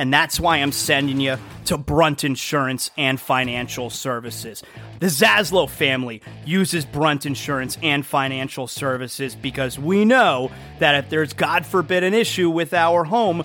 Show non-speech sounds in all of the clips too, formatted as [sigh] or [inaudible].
And that's why I'm sending you to Brunt Insurance and Financial Services. The Zaslow family uses Brunt Insurance and Financial Services because we know that if there's, God forbid, an issue with our home,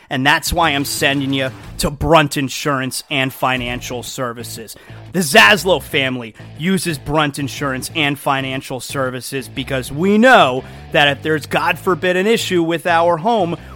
And that's why I'm sending you to Brunt Insurance and Financial Services. The Zaslow family uses Brunt Insurance and Financial Services because we know that if there's, God forbid, an issue with our home,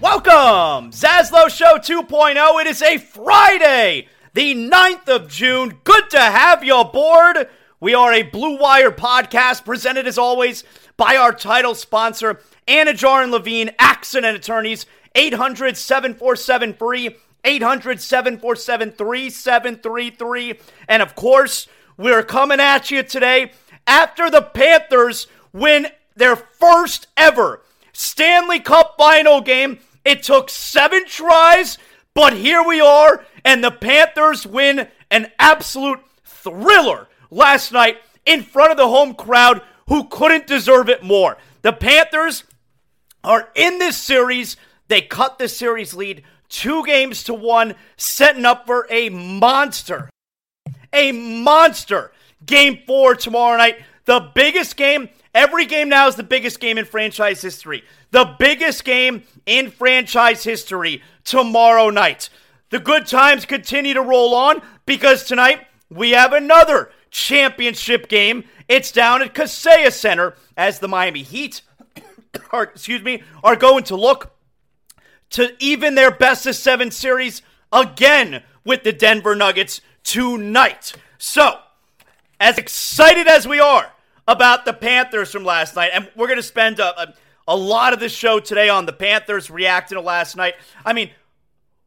Welcome! Zaslow Show 2.0. It is a Friday, the 9th of June. Good to have you aboard. We are a Blue Wire podcast presented as always by our title sponsor, Anidjar and Levine, Accident Attorneys, 800 747 free 800 747 3733. And of course, we're coming at you today after the Panthers win their first ever Stanley Cup final game. It took seven tries, but here we are, and the Panthers win an absolute thriller last night in front of the home crowd who couldn't deserve it more. The Panthers are in this series. They cut the series lead two games to one, setting up for a monster, a monster game four tomorrow night. The biggest game, every game now is the biggest game in franchise history. The biggest game in franchise history tomorrow night. The good times continue to roll on because tonight we have another championship game. It's down at Kaseya Center as the Miami Heat, [coughs] are, excuse me, are going to look to even their best of seven series again with the Denver Nuggets tonight. So, as excited as we are about the Panthers from last night, and we're going to spend a, a, a, lot of the show today on the Panthers reacting to last night. I mean,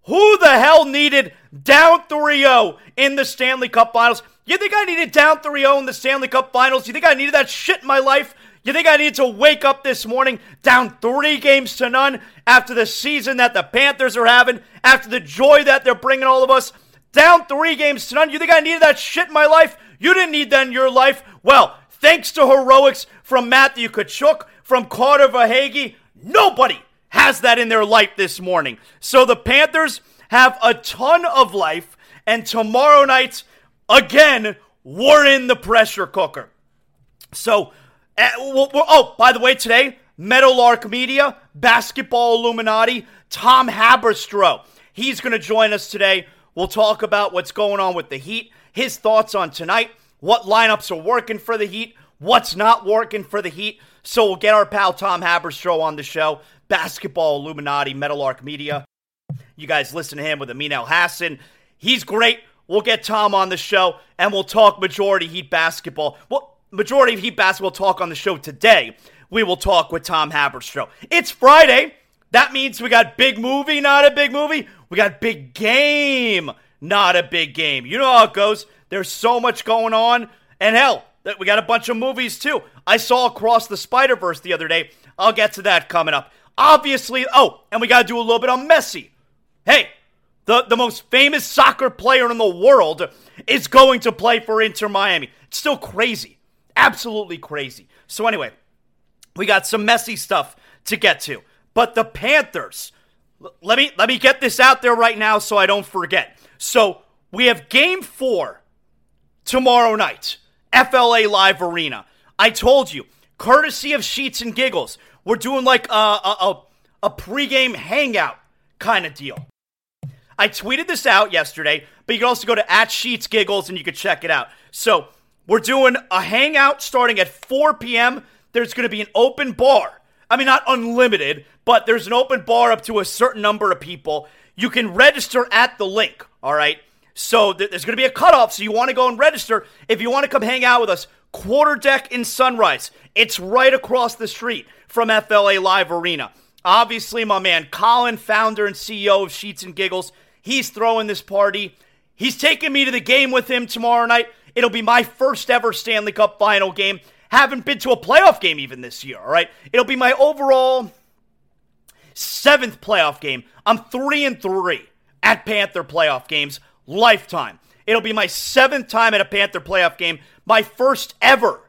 who the hell needed down 3 0 in the Stanley Cup Finals? You think I needed down 3 0 in the Stanley Cup Finals? You think I needed that shit in my life? You think I need to wake up this morning down three games to none after the season that the Panthers are having, after the joy that they're bringing all of us? Down three games to none. You think I needed that shit in my life? You didn't need that in your life. Well, thanks to heroics from Matthew Tkachuk, from Carter Verhaeghe, nobody has that in their life this morning. So the Panthers have a ton of life, and tomorrow night, again, we're in the pressure cooker. So uh, oh, by the way, today, Meadowlark Media, Basketball Illuminati, Tom Haberstroh. He's going to join us today. We'll talk about what's going on with the Heat, his thoughts on tonight, what lineups are working for the Heat, what's not working for the Heat. So we'll get our pal Tom Haberstroh on the show, Basketball Illuminati, Meadowlark Media. You guys listen to him with Amin Elhassan. He's great. We'll get Tom on the show and we'll talk majority Heat basketball. Well, majority of Heat basketball We'll talk on the show today, we will talk with Tom Haberstroh. It's Friday. That means we got big movie, not a big movie. We got big game, not a big game. You know how it goes. There's so much going on. And hell, we got a bunch of movies too. I saw Across the Spider Verse the other day. I'll get to that coming up. Obviously, oh, and we got to do a little bit on Messi. Hey, the, the most famous soccer player in the world is going to play for Inter Miami. It's still crazy. Absolutely crazy. So, anyway, we got some Messi stuff to get to. But the Panthers, let me let me get this out there right now so I don't forget. So we have game four tomorrow night, FLA Live Arena. I told you, courtesy of Sheets and Giggles, we're doing like a, a, a, a pregame hangout kind of deal. I tweeted this out yesterday, but you can also go to at Sheets Giggles and you can check it out. So we're doing a hangout starting at 4 p.m. There's going to be an open bar. I mean, not unlimited, but there's an open bar up to a certain number of people. You can register at the link, all right? So th- there's going to be a cutoff, so you want to go and register. If you want to come hang out with us, Quarter Deck in Sunrise. It's right across the street from FLA Live Arena. Obviously, my man Colin, founder and CEO of Sheets and Giggles, he's throwing this party. He's taking me to the game with him tomorrow night. It'll be my first ever Stanley Cup final game. Haven't been to a playoff game even this year, all right? It'll be my overall seventh playoff game. I'm three and three at Panther playoff games, lifetime. It'll be my seventh time at a Panther playoff game, my first ever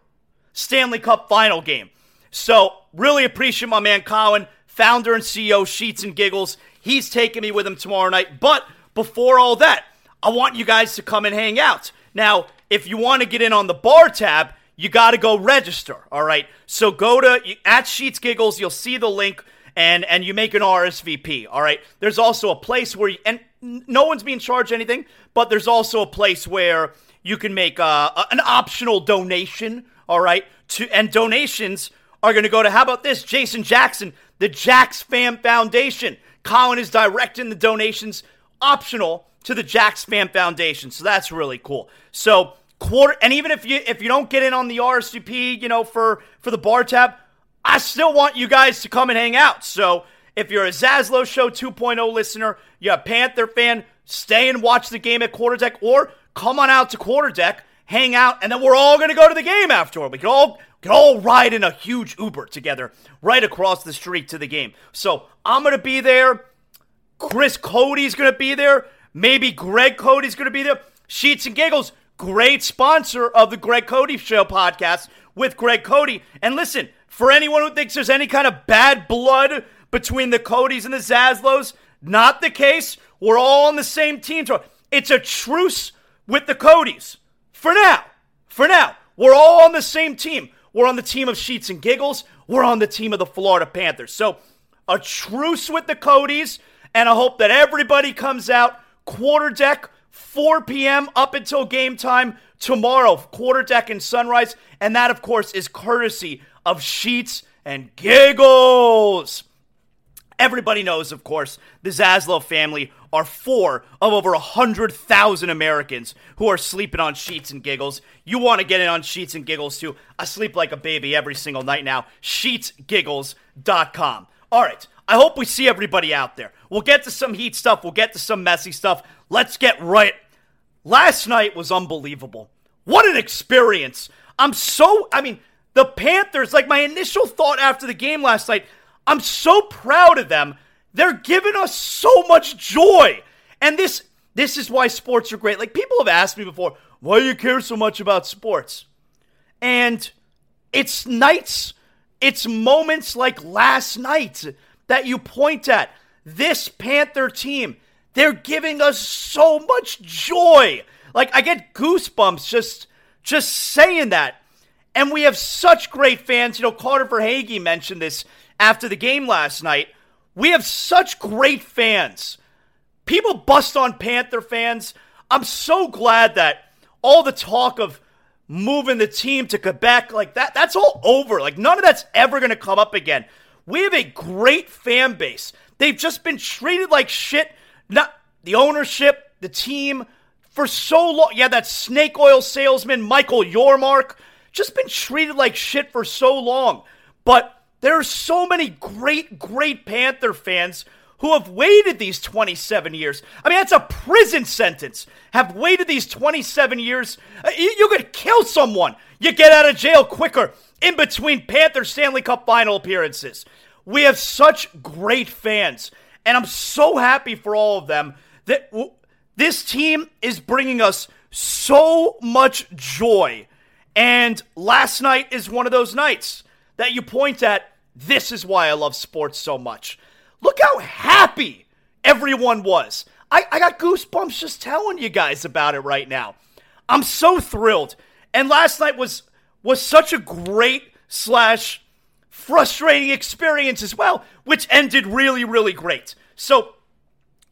Stanley Cup final game. So, really appreciate my man Colin, founder and CEO, Sheets and Giggles. He's taking me with him tomorrow night. But before all that, I want you guys to come and hang out. Now, if you want to get in on the bar tab, you got to go register. All right. So go to at Sheets Giggles. You'll see the link and and you make an RSVP. All right. There's also a place where you, and no one's being charged anything, but there's also a place where you can make uh, an optional donation. All right. To and donations are going to go to how about this? Jason Jackson, the Jacks Fam Foundation. Colin is directing the donations optional to the Jacks Fam Foundation. So that's really cool. So quarter and even if you if you don't get in on the RSVP, you know, for for the bar tab, I still want you guys to come and hang out. So if you're a Zaslow Show 2.0 listener, you're a Panther fan, stay and watch the game at Quarter Deck, or come on out to Quarter Deck, hang out, and then we're all gonna go to the game afterward. We can all can all ride in a huge Uber together right across the street to the game. So I'm gonna be there. Chris Cody's gonna be there. Maybe Greg Cody's gonna be there. Sheets and Giggles great sponsor of the Greg Cody Show podcast with Greg Cody. And listen, for anyone who thinks there's any kind of bad blood between the Codys and the Zaslows, not the case. We're all on the same team. It's a truce with the Codys. For now. For now. We're all on the same team. We're on the team of Sheets and Giggles. We're on the team of the Florida Panthers. So, a truce with the Codys, and I hope that everybody comes out quarter deck 4 p.m. up until game time tomorrow, quarter deck and sunrise. And that, of course, is courtesy of Sheets and Giggles. Everybody knows, of course, the Zaslow family are four of over 100,000 Americans who are sleeping on sheets and giggles. You want to get in on sheets and giggles too. I sleep like a baby every single night now. Sheetsgiggles.com. All right. I hope we see everybody out there. We'll get to some heat stuff. We'll get to some Messi stuff. Let's get right. Last night was unbelievable. What an experience. I'm so, I mean, the Panthers, like my initial thought after the game last night, I'm so proud of them. They're giving us so much joy. And this this is why sports are great. Like people have asked me before, why do you care so much about sports? And it's nights, it's moments like last night that you point at. This Panther team, they're giving us so much joy. Like I get goosebumps just just saying that. And we have such great fans. You know, Carter Verhaeghe mentioned this after the game last night. We have such great fans. People bust on Panther fans. I'm so glad that all the talk of moving the team to Quebec, like that, that's all over. Like none of that's ever going to come up again. We have a great fan base. They've just been treated like shit. Not the ownership, the team, for so long. Yeah, that snake oil salesman, Michael Yormark, just been treated like shit for so long. But there are so many great, great Panther fans who have waited these 27 years. I mean, that's a prison sentence. Have waited these 27 years. Uh, you, you could kill someone. You get out of jail quicker in between Panther Stanley Cup final appearances. We have such great fans, and I'm so happy for all of them that w- this team is bringing us so much joy. And last night is one of those nights that you point at. This is why I love sports so much. Look how happy everyone was. I, I got goosebumps just telling you guys about it right now. I'm so thrilled. And last night was was such a great slash frustrating experience as well, which ended really, really great. So,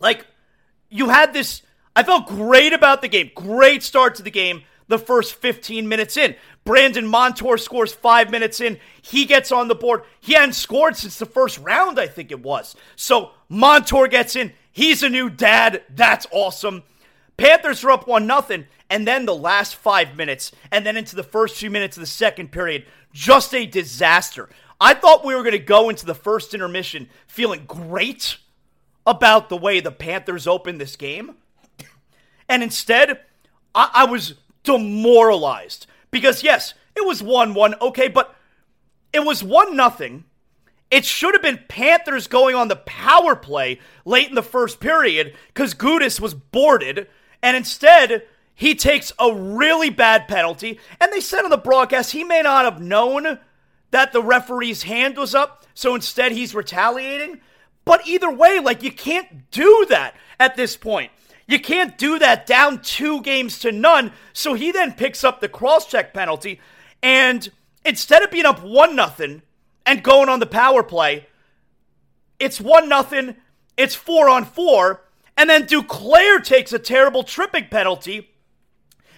like, you had this. I felt great about the game. Great start to the game the first 15 minutes in. Brandon Montour scores five minutes in. He gets on the board. He hadn't scored since the first round, I think it was. So Montour gets in. He's a new dad. That's awesome. Panthers are up 1 nothing, and then the last five minutes, and then into the first few minutes of the second period, just a disaster. I thought we were going to go into the first intermission feeling great about the way the Panthers opened this game. And instead, I, I was demoralized because yes, it was 1-1, okay, but it was 1 nothing. It should have been Panthers going on the power play late in the first period because Gudas was boarded, and instead he takes a really bad penalty. And they said on the broadcast he may not have known that the referee's hand was up, so instead he's retaliating. But either way, like you can't do that at this point. You can't do that down two games to none. So he then picks up the cross check penalty. And instead of being up 1 nothing and going on the power play, it's 1 nothing. It's 4 on 4. And then Duclair takes a terrible tripping penalty.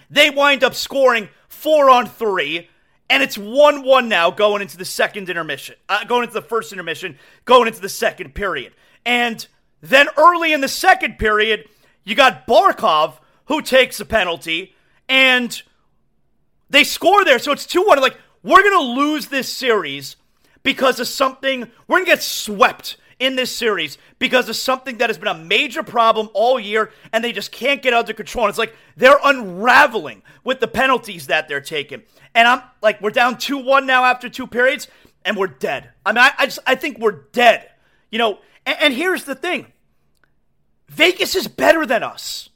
They wind up scoring 4 on 3. And it's 1 1 now going into the second intermission, uh, going into the first intermission, going into the second period. And then early in the second period, you got Barkov, who takes a penalty, and they score there. So it's 2 1. Like, we're going to lose this series because of something. We're going to get swept in this series because of something that has been a major problem all year and they just can't get under control. And it's like they're unraveling with the penalties that they're taking. And I'm like, we're down 2 1 now after two periods and we're dead. I mean, I, I just, I think we're dead. You know, and, and here's the thing Vegas is better than us.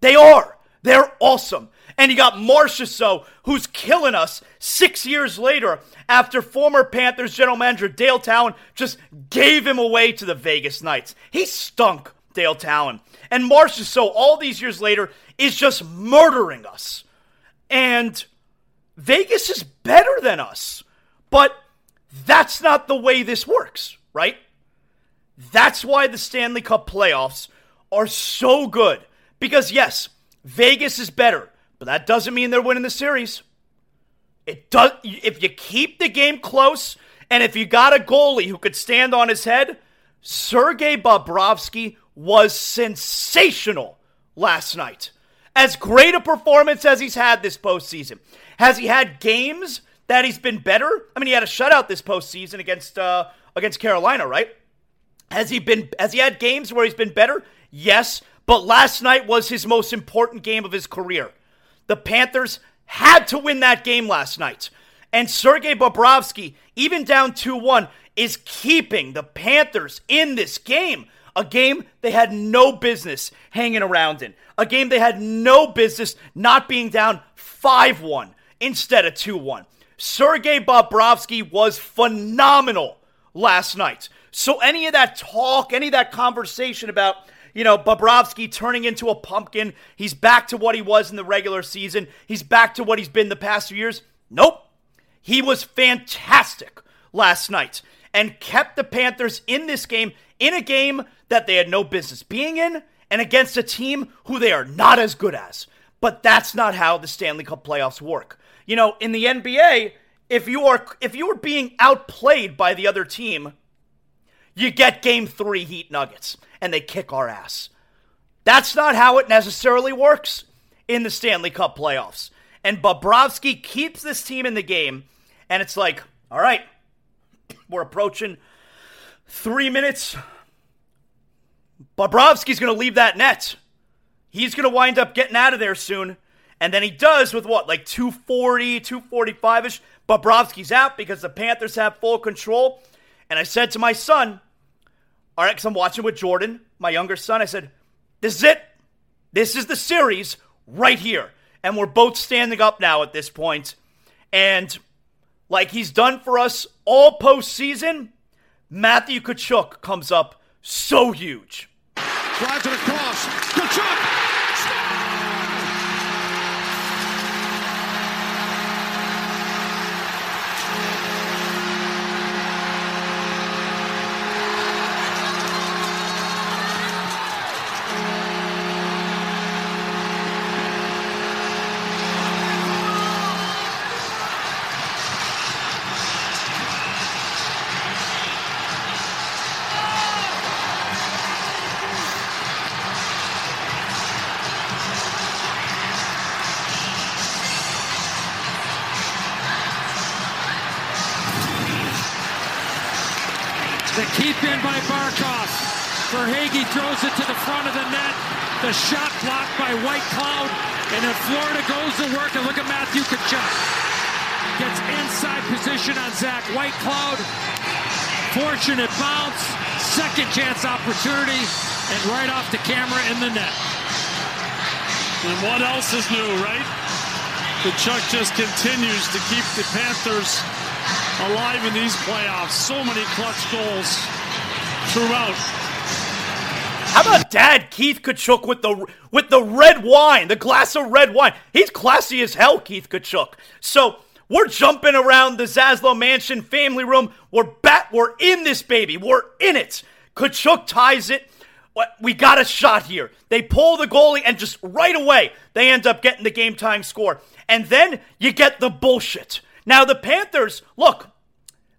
They are. They're awesome. And you got Marchessault, who's killing us six years later after former Panthers general manager Dale Tallon just gave him away to the Vegas Knights. He stunk, Dale Tallon. And Marchessault, all these years later, is just murdering us. And Vegas is better than us. But that's not the way this works, right? That's why the Stanley Cup playoffs are so good. Because, yes, Vegas is better, but that doesn't mean they're winning the series. It does if you keep the game close and if you got a goalie who could stand on his head, Sergei Bobrovsky was sensational last night. As great a performance as he's had this postseason. Has he had games that he's been better? I mean, he had a shutout this postseason against uh, against Carolina, right? Has he been has he had games where he's been better? Yes, but last night was his most important game of his career. The Panthers had to win that game last night. And Sergei Bobrovsky, even down 2 1, is keeping the Panthers in this game. A game they had no business hanging around in. A game they had no business not being down 5 1 instead of 2 1. Sergei Bobrovsky was phenomenal last night. So, any of that talk, any of that conversation about you know, Bobrovsky turning into a pumpkin. He's back to what he was in the regular season. He's back to what he's been the past few years. Nope. He was fantastic last night and kept the Panthers in this game, in a game that they had no business being in, and against a team who they are not as good as. But that's not how the Stanley Cup playoffs work. You know, in the NBA, if you are if you are being outplayed by the other team, you get game 3 Heat Nuggets and they kick our ass. That's not how it necessarily works in the Stanley Cup playoffs. And Bobrovsky keeps this team in the game, and it's like, all right, we're approaching three minutes. Bobrovsky's going to leave that net. He's going to wind up getting out of there soon. And then he does with what, like 240, 245 ish. Bobrovsky's out because the Panthers have full control. And I said to my son, all right, because I'm watching with Jordan, my younger son, I said, this is it. This is the series right here. And we're both standing up now at this point. And like he's done for us all postseason, Matthew Tkachuk comes up so huge. Drives it across. Tkachuk by Whitecloud. And then Florida goes to work, and look at Matthew Tkachuk. Gets inside position on Zach Whitecloud. Fortunate bounce. Second chance opportunity. And right off the camera in the net. And what else is new, right? Tkachuk just continues to keep the Panthers alive in these playoffs. So many clutch goals throughout. How about Dad Keith Tkachuk with the with the red wine, the glass of red wine? He's classy as hell, Keith Tkachuk. So we're jumping around the Zaslow Mansion family room. We're back. We're in this baby. We're in it. Tkachuk ties it. We got a shot here. They pull the goalie, and just right away, they end up getting the game time score. And then you get the bullshit. Now, the Panthers, look,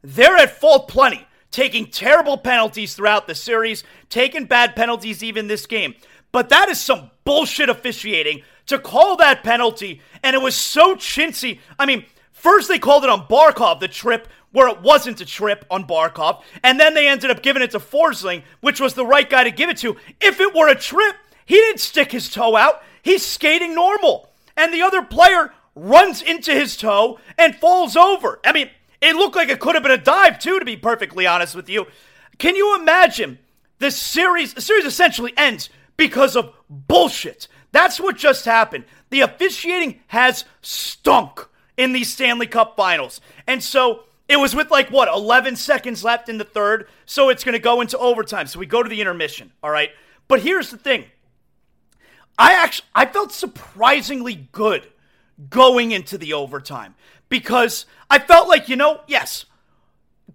they're at fault plenty taking terrible penalties throughout the series, taking bad penalties even this game. But that is some bullshit officiating to call that penalty, and it was so chintzy. I mean, first they called it on Barkov, the trip, where it wasn't a trip on Barkov, and then they ended up giving it to Forsling, which was the right guy to give it to. If it were a trip, he didn't stick his toe out. He's skating normal. And the other player runs into his toe and falls over. I mean, it looked like it could have been a dive, too, to be perfectly honest with you. Can you imagine the series? The series essentially ends because of bullshit. That's what just happened. The officiating has stunk in these Stanley Cup finals. And so it was with like what, 11 seconds left in the third. So it's going to go into overtime. So we go to the intermission. All right. But here's the thing I actually, I felt surprisingly good going into the overtime because I felt like, you know, yes,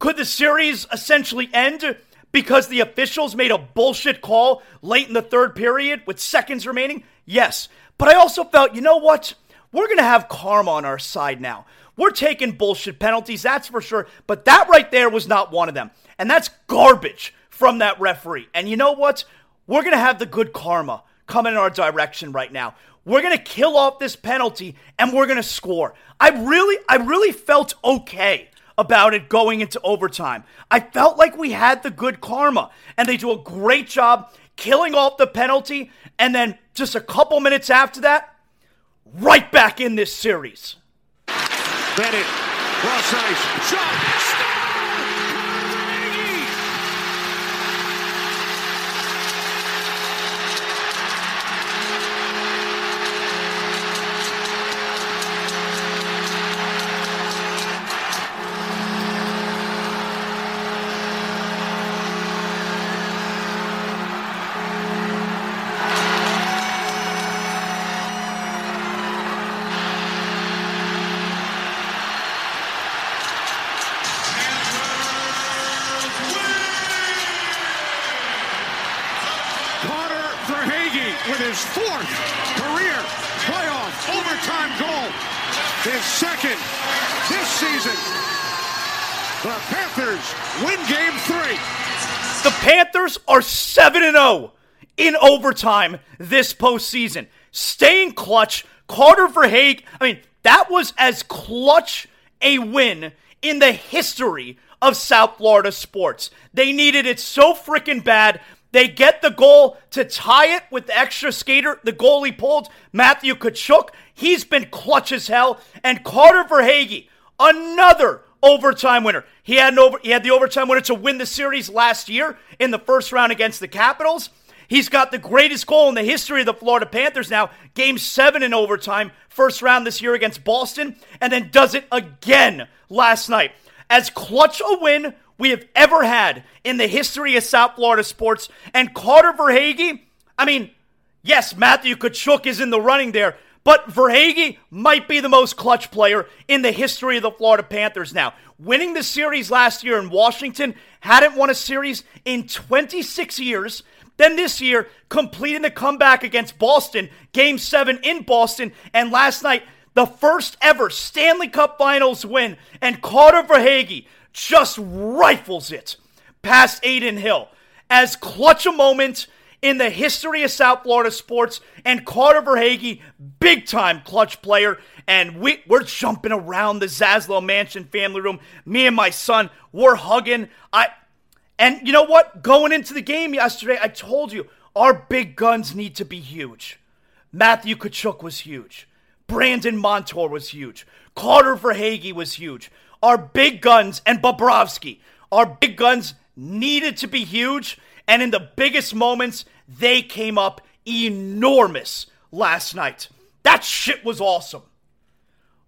could the series essentially end because the officials made a bullshit call late in the third period with seconds remaining? Yes. But I also felt, you know what? We're going to have karma on our side now. We're taking bullshit penalties, that's for sure. But that right there was not one of them. And that's garbage from that referee. And you know what? We're going to have the good karma coming in our direction right now. We're going to kill off this penalty and we're going to score. I really, I really felt okay about it going into overtime. I felt like we had the good karma and they do a great job killing off the penalty. And then just a couple minutes after that, right back in this series. Bennett, cross ice, shot, 0 in overtime this postseason. Staying clutch. Carter Verhaeghe. I mean, that was as clutch a win in the history of South Florida sports. They needed it so freaking bad. They get the goal to tie it with the extra skater, the goalie pulled, Matthew Tkachuk. He's been clutch as hell. And Carter Verhaeghe, another overtime winner. He had an over, he had the overtime winner to win the series last year in the first round against the Capitals. He's got the greatest goal in the history of the Florida Panthers now, game seven in overtime, first round this year against Boston, and then does it again last night. As clutch a win we have ever had in the history of South Florida sports. And Carter Verhaeghe, I mean, yes, Matthew Tkachuk is in the running there, but Verhaeghe might be the most clutch player in the history of the Florida Panthers now. Winning the series last year in Washington, hadn't won a series in 26 years. Then this year, completing the comeback against Boston, game seven in Boston, and last night, the first ever Stanley Cup Finals win. And Carter Verhaeghe, just rifles it past Adin Hill. As clutch a moment in the history of South Florida sports, and Carter Verhaeghe, big time clutch player. And we, we're jumping around the Zaslow Mansion family room. Me and my son, we're hugging. I, and you know what? Going into the game yesterday, I told you our big guns need to be huge. Matthew Tkachuk was huge. Brandon Montour was huge. Carter Verhaeghe was huge. Our big guns and Bobrovsky, our big guns needed to be huge. And in the biggest moments, they came up enormous last night. That shit was awesome.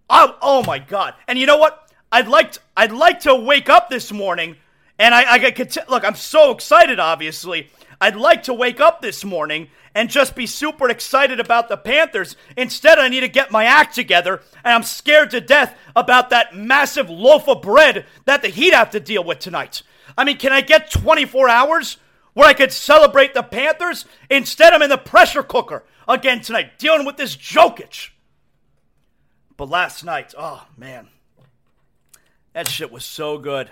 Oh, oh my god! And you know what? I'd like to, I'd like to wake up this morning, and I, I could look. I'm so excited. Obviously, I'd like to wake up this morning and just be super excited about the Panthers. Instead, I need to get my act together, and I'm scared to death about that massive loaf of bread that the Heat have to deal with tonight. I mean, can I get 24 hours where I could celebrate the Panthers? Instead, I'm in the pressure cooker again tonight, dealing with this Jokic. But last night, oh man, that shit was so good.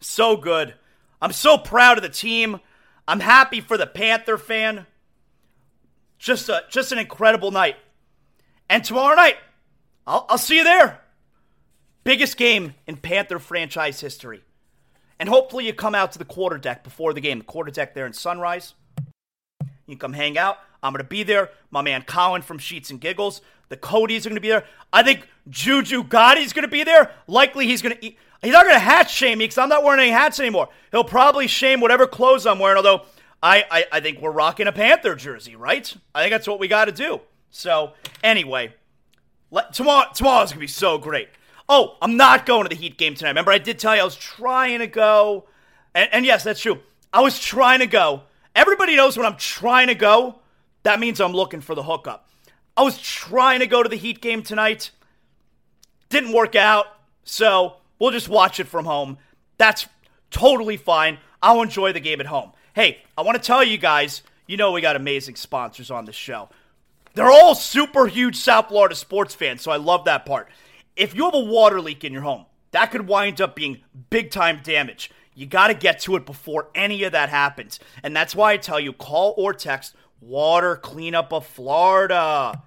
So good. I'm so proud of the team. I'm happy for the Panther fan. Just a just an incredible night. And tomorrow night, I'll, I'll see you there. Biggest game in Panther franchise history. And hopefully you come out to the quarter deck before the game. The quarter deck there in Sunrise. You can come hang out. I'm going to be there. My man Colin from Sheets and Giggles. The Cody's are going to be there. I think Juju Gotti's going to be there. Likely he's going to eat. He's not going to hat shame me because I'm not wearing any hats anymore. He'll probably shame whatever clothes I'm wearing, although I, I, I think we're rocking a Panther jersey, right? I think that's what we got to do. So, anyway, let, tomorrow, tomorrow's going to be so great. Oh, I'm not going to the Heat game tonight. Remember, I did tell you I was trying to go. And, and yes, that's true. I was trying to go. Everybody knows when I'm trying to go, that means I'm looking for the hookup. I was trying to go to the Heat game tonight. Didn't work out. So We'll just watch it from home. That's totally fine. I'll enjoy the game at home. Hey, I want to tell you guys, you know we got amazing sponsors on the show. They're all super huge South Florida sports fans, so I love that part. If you have a water leak in your home, that could wind up being big time damage. You got to get to it before any of that happens. And that's why I tell you call or text Water Cleanup of Florida.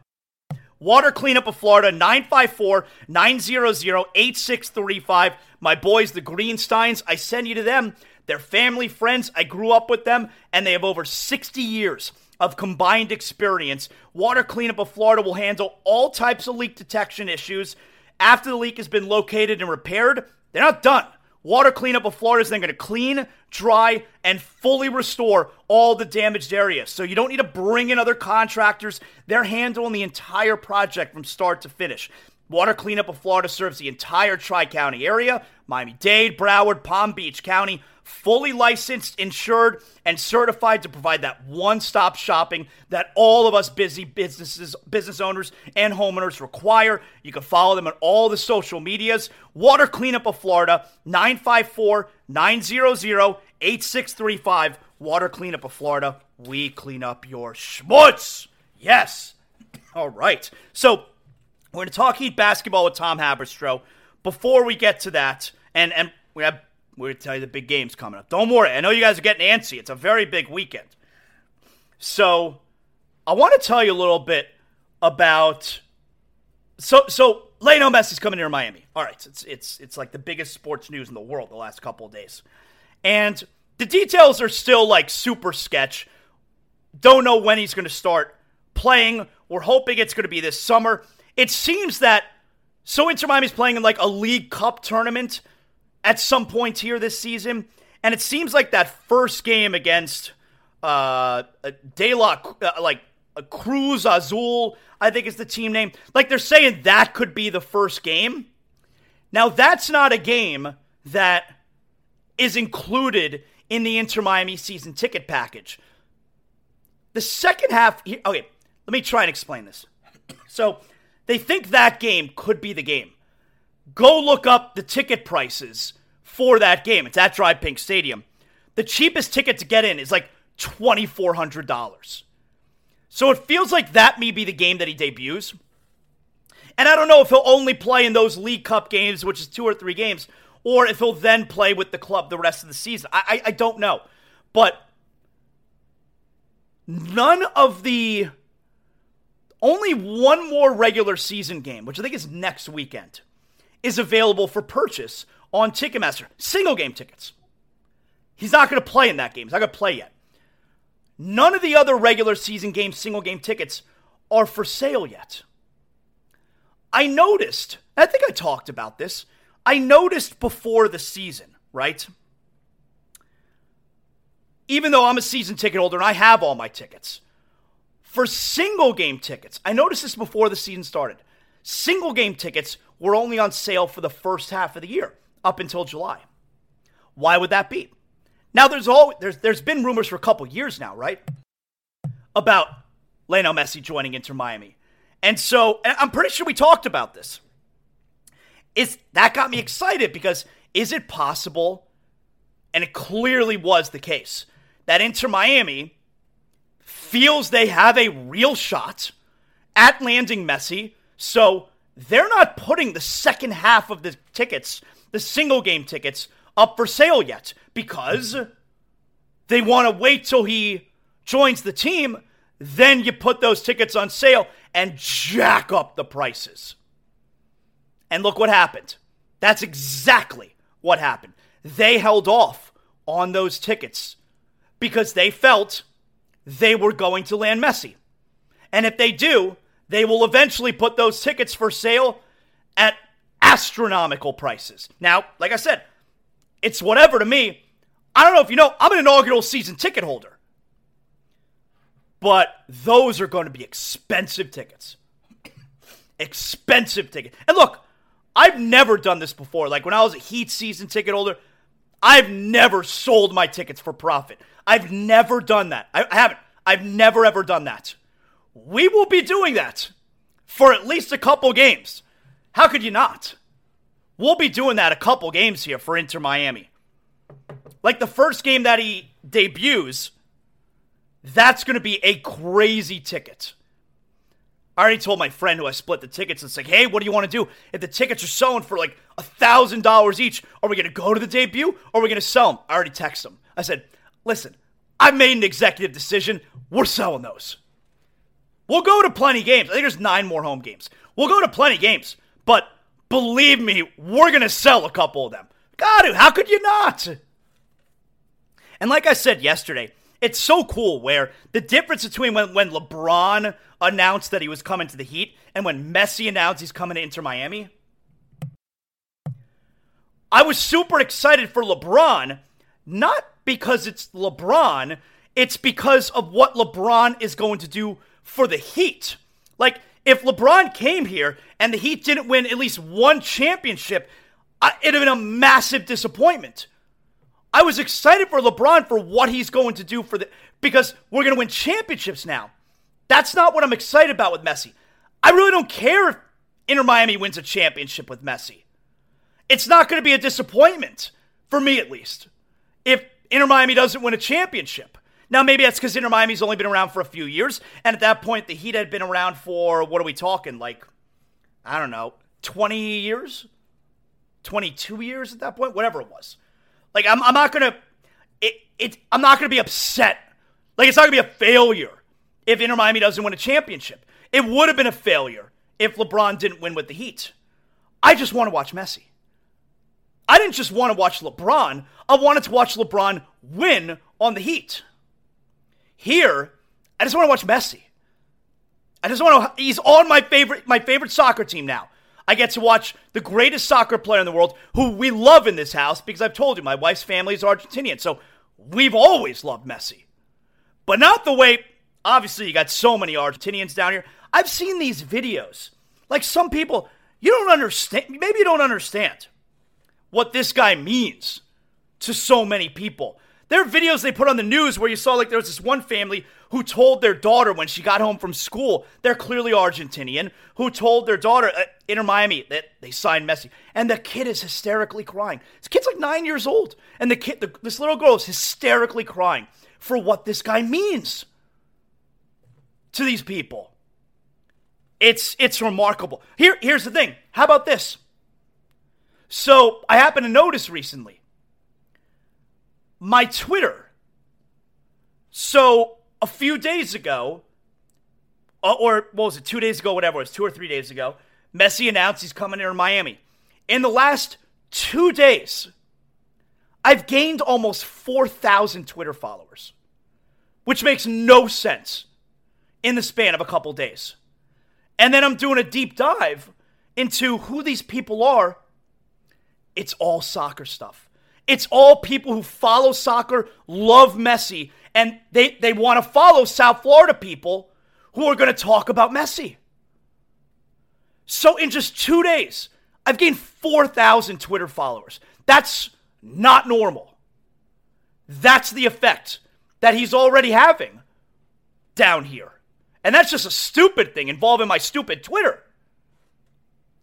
Water Cleanup of Florida, 954 900 8635. My boys, the Greensteins, I send you to them. They're family friends. I grew up with them, and they have over 60 years of combined experience. Water Cleanup of Florida will handle all types of leak detection issues. After the leak has been located and repaired, they're not done. Water Cleanup of Florida is then going to clean, dry, and fully restore all the damaged areas. So you don't need to bring in other contractors. They're handling the entire project from start to finish. Water Cleanup of Florida serves the entire Tri County area Miami Dade, Broward, Palm Beach County, fully licensed, insured, and certified to provide that one-stop shopping that all of us busy businesses, business owners, and homeowners require. You can follow them on all the social medias. Water Cleanup of Florida, 954-900-8635. Water Cleanup of Florida. We clean up your schmutz. Yes. All right. So we're going to talk Heat basketball with Tom Haberstroh. Before we get to that, and and we have we're gonna tell you the big games coming up. Don't worry, I know you guys are getting antsy. It's a very big weekend. So I want to tell you a little bit about so so Lionel Messi's coming here to Miami. All right, it's it's it's like the biggest sports news in the world the last couple of days. And the details are still like super sketch. Don't know when he's going to start playing. We're hoping it's going to be this summer. It seems that so Inter Miami's playing in like a League Cup tournament at some point here this season, and it seems like that first game against uh, De La, uh, like Cruz Azul, I think is the team name. Like they're saying that could be the first game. Now that's not a game that is included in the Inter Miami season ticket package. The second half, okay, let me try and explain this. So they think that game could be the game. Go look up the ticket prices for that game. It's at DRV PNK Stadium. The cheapest ticket to get in is like $2,400. So it feels like that may be the game that he debuts. And I don't know if he'll only play in those League Cup games, which is two or three games, or if he'll then play with the club the rest of the season. I, I, I don't know. But none of the. Only one more regular season game, which I think is next weekend, is available for purchase on Ticketmaster. Single game tickets. He's not going to play in that game. He's not going to play yet. None of the other regular season game single game tickets are for sale yet. I noticed, I think I talked about this. I noticed before the season, right? Even though I'm a season ticket holder and I have all my tickets, for single game tickets, I noticed this before the season started. Single game tickets were only on sale for the first half of the year, up until July. Why would that be? Now there's all there's there's been rumors for a couple years now, right? About Lionel Messi joining Inter Miami. And so and I'm pretty sure we talked about this. Is that got me excited because is it possible and it clearly was the case that Inter Miami feels they have a real shot at landing Messi, so they're not putting the second half of the tickets, the single game tickets up for sale yet because they want to wait till he joins the team. Then you put those tickets on sale and jack up the prices. And look what happened. That's exactly what happened. They held off on those tickets because they felt they were going to land Messi. And if they do, they will eventually put those tickets for sale at astronomical prices. Now, like I said, it's whatever to me. I don't know if you know, I'm an inaugural season ticket holder. But those are going to be expensive tickets. expensive tickets. And look, I've never done this before. Like when I was a Heat season ticket holder, I've never sold my tickets for profit. I've never done that. I, I haven't. I've never ever done that. We will be doing that for at least a couple games. How could you not? We'll be doing that a couple games here for Inter Miami. Like the first game that he debuts, that's going to be a crazy ticket. I already told my friend who I split the tickets. It's like, hey, what do you want to do? If the tickets are selling for like a thousand dollars each, are we going to go to the debut or are we going to sell them? I already texted him. I said, listen, I've made an executive decision. We're selling those. We'll go to plenty games. I think there's nine more home games. We'll go to plenty games, but Believe me, we're going to sell a couple of them. God, how could you not? And like I said yesterday, it's so cool where the difference between when, when LeBron announced that he was coming to the Heat and when Messi announced he's coming to Inter Miami. I was super excited for LeBron, not because it's LeBron, it's because of what LeBron is going to do for the Heat. Like, if LeBron came here and the Heat didn't win at least one championship, it'd have been a massive disappointment. I was excited for LeBron for what he's going to do for the because we're going to win championships now. That's not what I'm excited about with Messi. I really don't care if Inter Miami wins a championship with Messi. It's not going to be a disappointment for me at least if Inter Miami doesn't win a championship. Now, maybe that's because Inter Miami's only been around for a few years. And at that point, the Heat had been around for, what are we talking? Like, I don't know, 20 years? 22 years at that point? Whatever it was. Like, I'm, I'm not going to, it, it, I'm not going to be upset. Like, it's not going to be a failure if Inter Miami doesn't win a championship. It would have been a failure if LeBron didn't win with the Heat. I just want to watch Messi. I didn't just want to watch LeBron. I wanted to watch LeBron win on the Heat. Here, I just want to watch Messi. I just want to. He's on my favorite my favorite soccer team now. I get to watch the greatest soccer player in the world, who we love in this house because I've told you my wife's family is Argentinian, so we've always loved Messi, but not the way. Obviously, you got so many Argentinians down here. I've seen these videos. Like some people, you don't understand. Maybe you don't understand what this guy means to so many people. There are videos they put on the news where you saw like there was this one family who told their daughter when she got home from school, they're clearly Argentinian, who told their daughter uh, Inter Miami that they signed Messi. And the kid is hysterically crying. This kid's like nine years old. And the kid, the, this little girl is hysterically crying for what this guy means to these people. It's, it's remarkable. Here, here's the thing. How about this? So I happened to notice recently my Twitter. So a few days ago, uh, or what was it, two days ago, whatever it was, two or three days ago, Messi announced he's coming here to Miami. In the last two days, I've gained almost 4,000 Twitter followers, which makes no sense in the span of a couple days. And then I'm doing a deep dive into who these people are. It's all soccer stuff. It's all people who follow soccer, love Messi, and they, they want to follow South Florida people who are going to talk about Messi. So in just two days, I've gained 4,000 Twitter followers. That's not normal. That's the effect that he's already having down here. And that's just a stupid thing involving my stupid Twitter.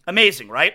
Amazing, right?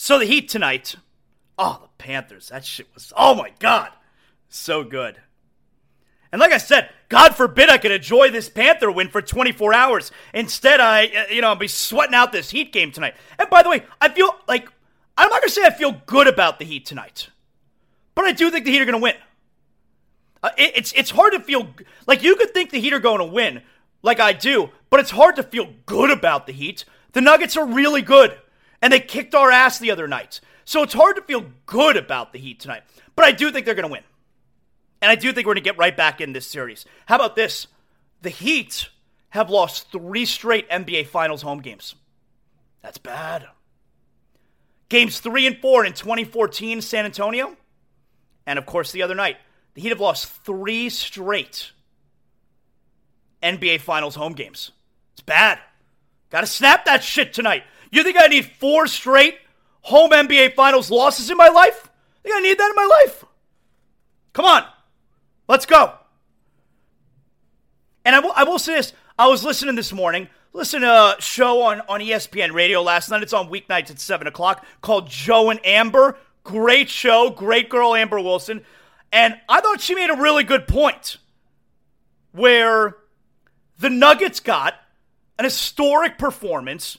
So the Heat tonight Oh, the Panthers. That shit was, oh my God, so good. And like I said, God forbid I could enjoy this Panther win for 24 hours. Instead, I, you know, I'll be sweating out this Heat game tonight. And by the way, I feel like, I'm not going to say I feel good about the Heat tonight, but I do think the Heat are going to win. Uh, it, it's, it's hard to feel, like you could think the Heat are going to win, like I do, but it's hard to feel good about the Heat. The Nuggets are really good, and they kicked our ass the other night. So it's hard to feel good about the Heat tonight. But I do think they're going to win. And I do think we're going to get right back in this series. How about this? The Heat have lost three straight NBA Finals home games. That's bad. Games three and four in 2014, San Antonio. And of course, the other night, the Heat have lost three straight NBA Finals home games. It's bad. Got to snap that shit tonight. You think I need four straight home NBA Finals losses in my life? I think I need that in my life. Come on. Let's go. And I will, I will say this. I was listening this morning, listen to a show on, on ESPN radio last night. It's on weeknights at 7 o'clock called Joe and Amber. Great show. Great girl, Amber Wilson. And I thought she made a really good point where the Nuggets got an historic performance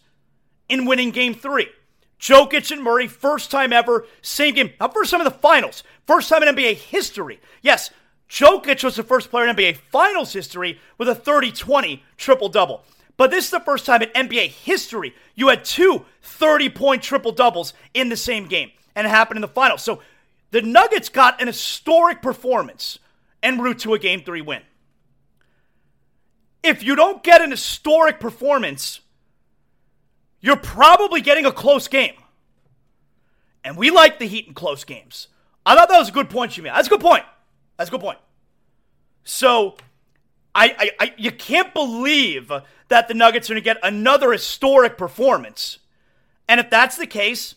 in winning game three. Jokic and Murray, first time ever, same game. Not first time in the finals, first time in NBA history. Yes, Jokic was the first player in NBA finals history with a 30 20 triple double. But this is the first time in NBA history you had two 30 point triple doubles in the same game, and it happened in the finals. So the Nuggets got an historic performance en route to a game three win. If you don't get an historic performance, you're probably getting a close game. And we like the Heat in close games. I thought that was a good point you made. That's a good point. That's a good point. So, I, I, I you can't believe that the Nuggets are going to get another historic performance. And if that's the case,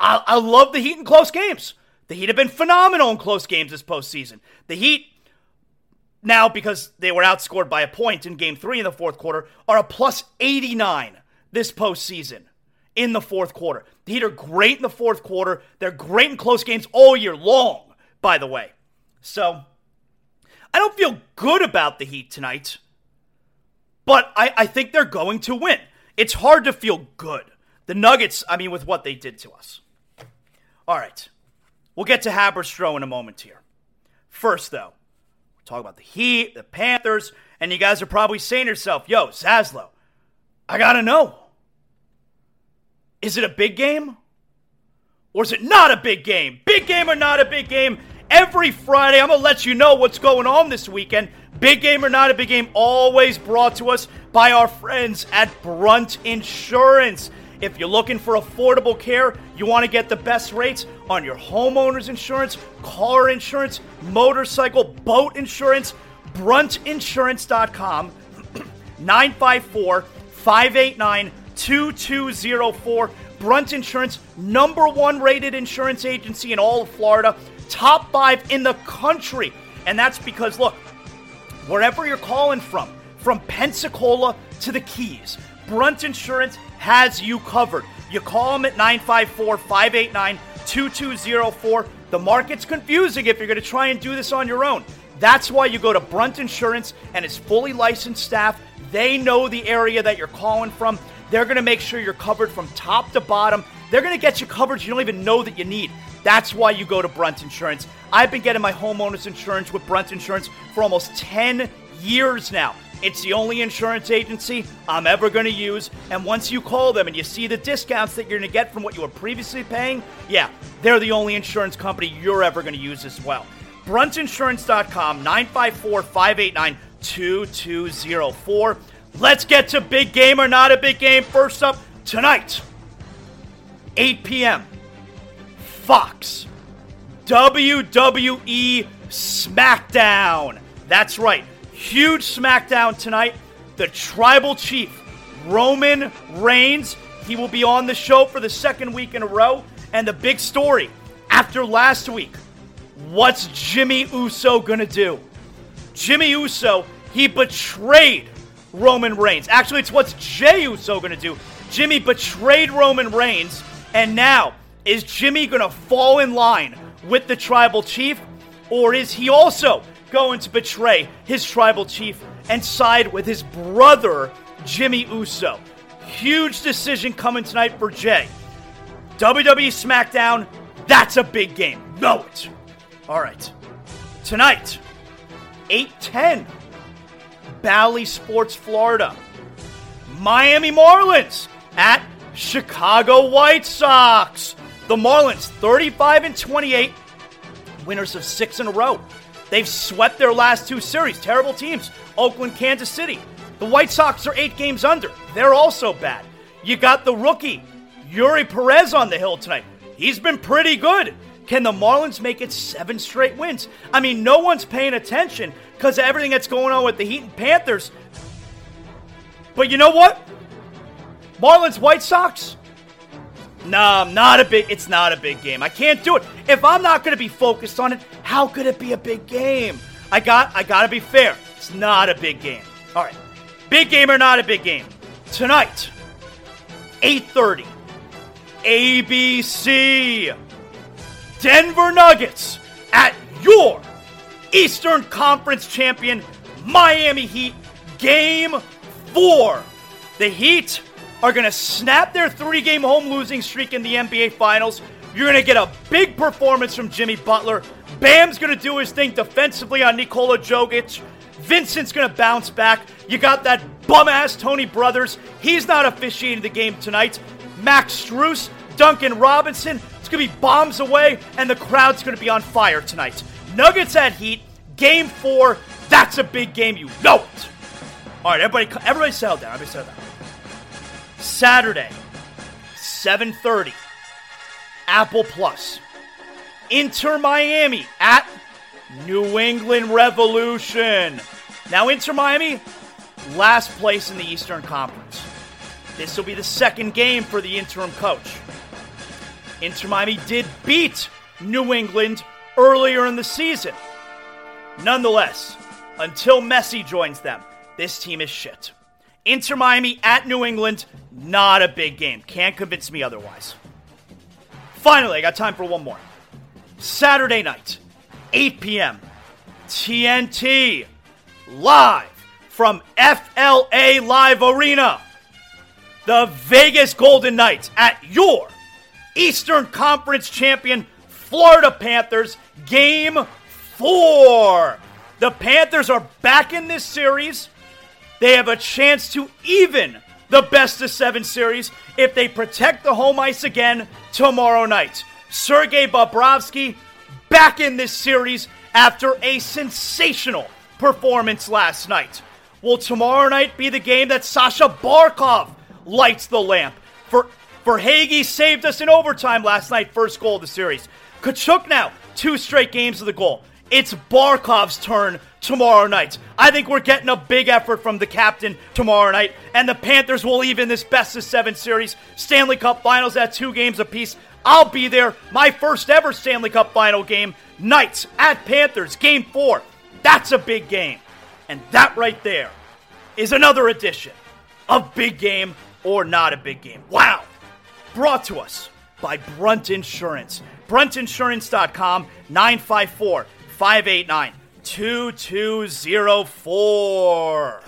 I, I love the Heat in close games. The Heat have been phenomenal in close games this postseason. The Heat, now because they were outscored by a point in game three in the fourth quarter, are a plus 89 this postseason in the fourth quarter. The Heat are great in the fourth quarter. They're great in close games all year long, by the way. So I don't feel good about the Heat tonight, but I, I think they're going to win. It's hard to feel good. The Nuggets, I mean, with what they did to us. All right. We'll get to Haberstroh in a moment here. First, though, we'll talk about the Heat, the Panthers, and you guys are probably saying to yourself, yo, Zaslow, I got to know. Is it a big game? Or is it not a big game? Big game or not a big game? Every Friday, I'm going to let you know what's going on this weekend. Big game or not a big game, always brought to us by our friends at Brunt Insurance. If you're looking for affordable care, you want to get the best rates on your homeowner's insurance, car insurance, motorcycle, boat insurance, bruntinsurance.com [clears throat] 954 589 2204. Brunt Insurance, number one rated insurance agency in all of Florida, top five in the country. And that's because, look, wherever you're calling from, from Pensacola to the Keys, Brunt Insurance has you covered. You call them at 954 589 2204. The market's confusing if you're going to try and do this on your own. That's why you go to Brunt Insurance and its fully licensed staff. They know the area that you're calling from. They're going to make sure you're covered from top to bottom. They're going to get you coverage you don't even know that you need. That's why you go to Brunt Insurance. I've been getting my homeowner's insurance with Brunt Insurance for almost 10 years now. It's the only insurance agency I'm ever going to use. And once you call them and you see the discounts that you're going to get from what you were previously paying, yeah, they're the only insurance company you're ever going to use as well. Bruntinsurance.com, 954 589 2204. Let's get to big game or not a big game. First up tonight, 8 p.m. Fox, WWE SmackDown. That's right. Huge SmackDown tonight. The tribal chief, Roman Reigns, he will be on the show for the second week in a row. And the big story after last week what's Jimmy Uso going to do? Jimmy Uso, he betrayed Roman Reigns. Actually, it's what's Jey Uso going to do. Jimmy betrayed Roman Reigns, and now is Jimmy going to fall in line with the tribal chief, or is he also going to betray his tribal chief and side with his brother, Jimmy Uso. Huge decision coming tonight for Jey. WWE SmackDown, that's a big game. Know it. All right. Tonight, 810, Bally Sports, Florida. Miami Marlins at Chicago White Sox. The Marlins, 35 and 28, winners of six in a row. They've swept their last two series. Terrible teams. Oakland, Kansas City. The White Sox are eight games under. They're also bad. You got the rookie, Eury Perez, on the hill tonight. He's been pretty good. Can the Marlins make it seven straight wins? I mean, no one's paying attention because of everything that's going on with the Heat and Panthers. But you know what? Marlins, White Sox, Nah, not a big. It's not a big game. I can't do it. If I'm not to be focused on it, how could it be a big game? I got. I got to be fair. It's not a big game. All right, big game or not a big game tonight. 8:30. ABC. Denver Nuggets at your Eastern Conference champion Miami Heat. Game four. The Heat are going to snap their three game home losing streak in the NBA Finals. You're going to get a big performance from Jimmy Butler. Bam's going to do his thing defensively on Nikola Jokic. Vincent's going to bounce back. You got that bum ass Tony Brothers. He's not officiating the game tonight. Max Strus, Duncan Robinson. It's going to be bombs away, and the crowd's going to be on fire tonight. Nuggets at Heat, game four. That's a big game. You know it. All right, everybody, everybody settle down. Everybody settle down. Saturday, 7:30, Apple Plus. Inter Miami at New England Revolution. Now, Inter Miami, last place in the Eastern Conference. This will be the second game for the interim coach. Inter Miami did beat New England earlier in the season. Nonetheless, until Messi joins them, this team is shit. Inter Miami at New England, not a big game. Can't convince me otherwise. Finally, I got time for one more. Saturday night, 8 p.m., TNT, live from FLA Live Arena. The Vegas Golden Knights at your Eastern Conference champion, Florida Panthers, game four. The Panthers are back in this series. They have a chance to even the best of seven series if they protect the home ice again tomorrow night. Sergei Bobrovsky back in this series after a sensational performance last night. Will tomorrow night be the game that Sasha Barkov lights the lamp? For Verhaeghe saved us in overtime last night, first goal of the series. Tkachuk now, two straight games of the goal. It's Barkov's turn tomorrow night. I think we're getting a big effort from the captain tomorrow night, and the Panthers will even this best of seven series. Stanley Cup Finals at two games apiece. I'll be there. My first ever Stanley Cup Final game. Knights at Panthers, game four. That's a big game. And that right there is another edition of Big Game or Not a Big Game. Wow. Brought to us by Brunt Insurance. BruntInsurance.com, 954 589 2204.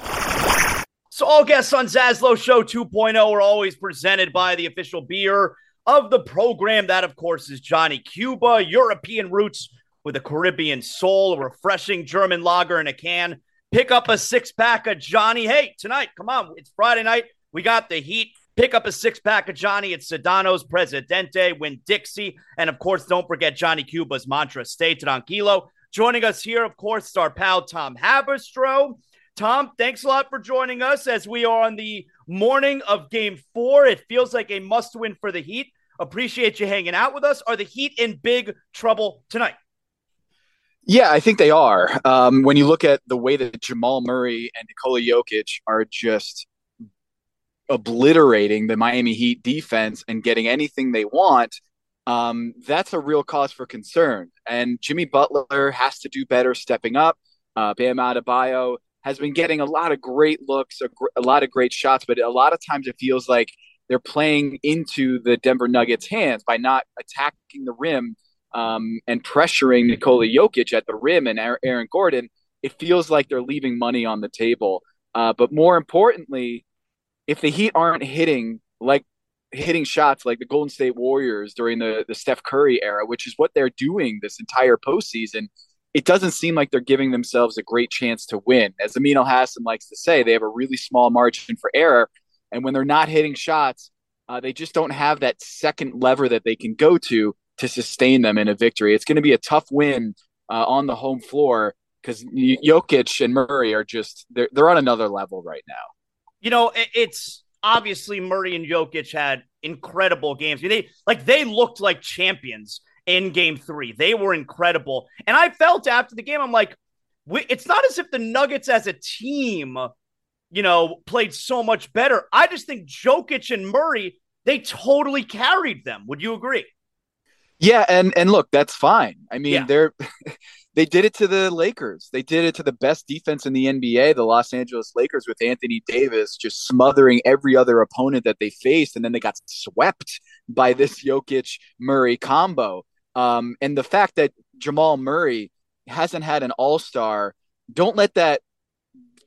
So, all guests on Zaslow Show 2.0 are always presented by the official beer of the program. That, of course, is Johnny Cuba, European roots with a Caribbean soul, a refreshing German lager in a can. Pick up a six pack of Johnny. Hey, tonight, come on, it's Friday night. We got the heat. Pick up a six pack of Johnny at Sedano's Presidente, Winn-Dixie. And of course, don't forget Johnny Cuba's mantra, stay tranquilo. Joining us here, of course, is our pal Tom Haberstroh. Tom, thanks a lot for joining us as we are on the morning of game four. It feels like a must win for the Heat. Appreciate you hanging out with us. Are the Heat in big trouble tonight? Yeah, I think they are. Um, when you look at the way that Jamal Murray and Nikola Jokic are just obliterating the Miami Heat defense and getting anything they want, um, that's a real cause for concern. And Jimmy Butler has to do better stepping up. Uh, Bam Adebayo has been getting a lot of great looks, a, gr- a lot of great shots, but a lot of times it feels like they're playing into the Denver Nuggets' hands by not attacking the rim um, and pressuring Nikola Jokic at the rim and Aaron Gordon. It feels like they're leaving money on the table. Uh, but more importantly, if the Heat aren't hitting like hitting shots like the Golden State Warriors during the, the Steph Curry era, which is what they're doing this entire postseason, it doesn't seem like they're giving themselves a great chance to win. As Amin Elhassan likes to say, they have a really small margin for error. And when they're not hitting shots, uh, they just don't have that second lever that they can go to to sustain them in a victory. It's going to be a tough win uh, on the home floor because Jokic and Murray are just they're they're on another level right now. You know, it's obviously Murray and Jokic had incredible games. They like they looked like champions in game 3. They were incredible. And I felt after the game I'm like we, it's not as if the Nuggets as a team, you know, played so much better. I just think Jokic and Murray they totally carried them. Would you agree? Yeah, and and look, that's fine. I mean, yeah. they're [laughs] they did it to the Lakers. They did it to the best defense in the NBA, the Los Angeles Lakers, with Anthony Davis just smothering every other opponent that they faced, and then they got swept by this Jokic Murray combo. Um, and the fact that Jamal Murray hasn't had an All Star, don't let that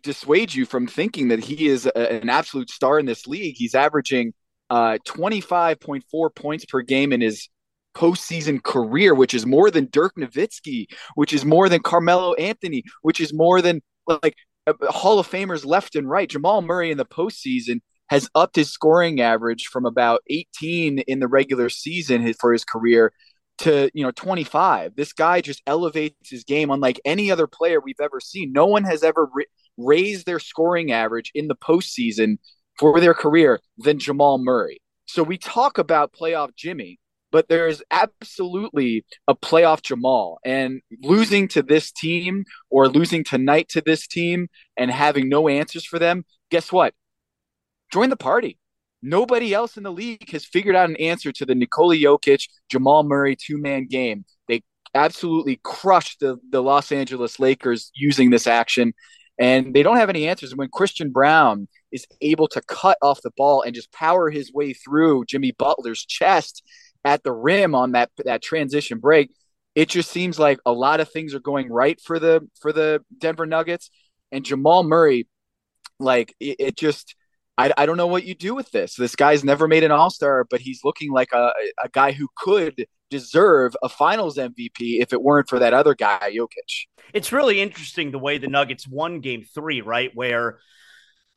dissuade you from thinking that he is a, an absolute star in this league. He's averaging uh, 25.4 points per game in his postseason career, which is more than Dirk Nowitzki, which is more than Carmelo Anthony, which is more than like uh, Hall of Famers left and right. Jamal Murray in the postseason has upped his scoring average from about 18 in the regular season for his career to you know 25. This guy just elevates his game unlike any other player we've ever seen. No one has ever raised their scoring average in the postseason for their career than Jamal Murray. So we talk about playoff Jimmy, but there is absolutely a playoff Jamal. And losing to this team or losing tonight to this team and having no answers for them, guess what? Join the party. Nobody else in the league has figured out an answer to the Nikola Jokic, Jamal Murray two man game. They absolutely crushed the, the Los Angeles Lakers using this action, and they don't have any answers. When Christian Braun is able to cut off the ball and just power his way through Jimmy Butler's chest at the rim on that that transition break, it just seems like a lot of things are going right for the for the Denver Nuggets and Jamal Murray. Like it, it just, I, I don't know what you do with this. This guy's never made an All Star, but he's looking like a a guy who could deserve a Finals MVP if it weren't for that other guy, Jokic. It's really interesting the way the Nuggets won Game Three, right? Where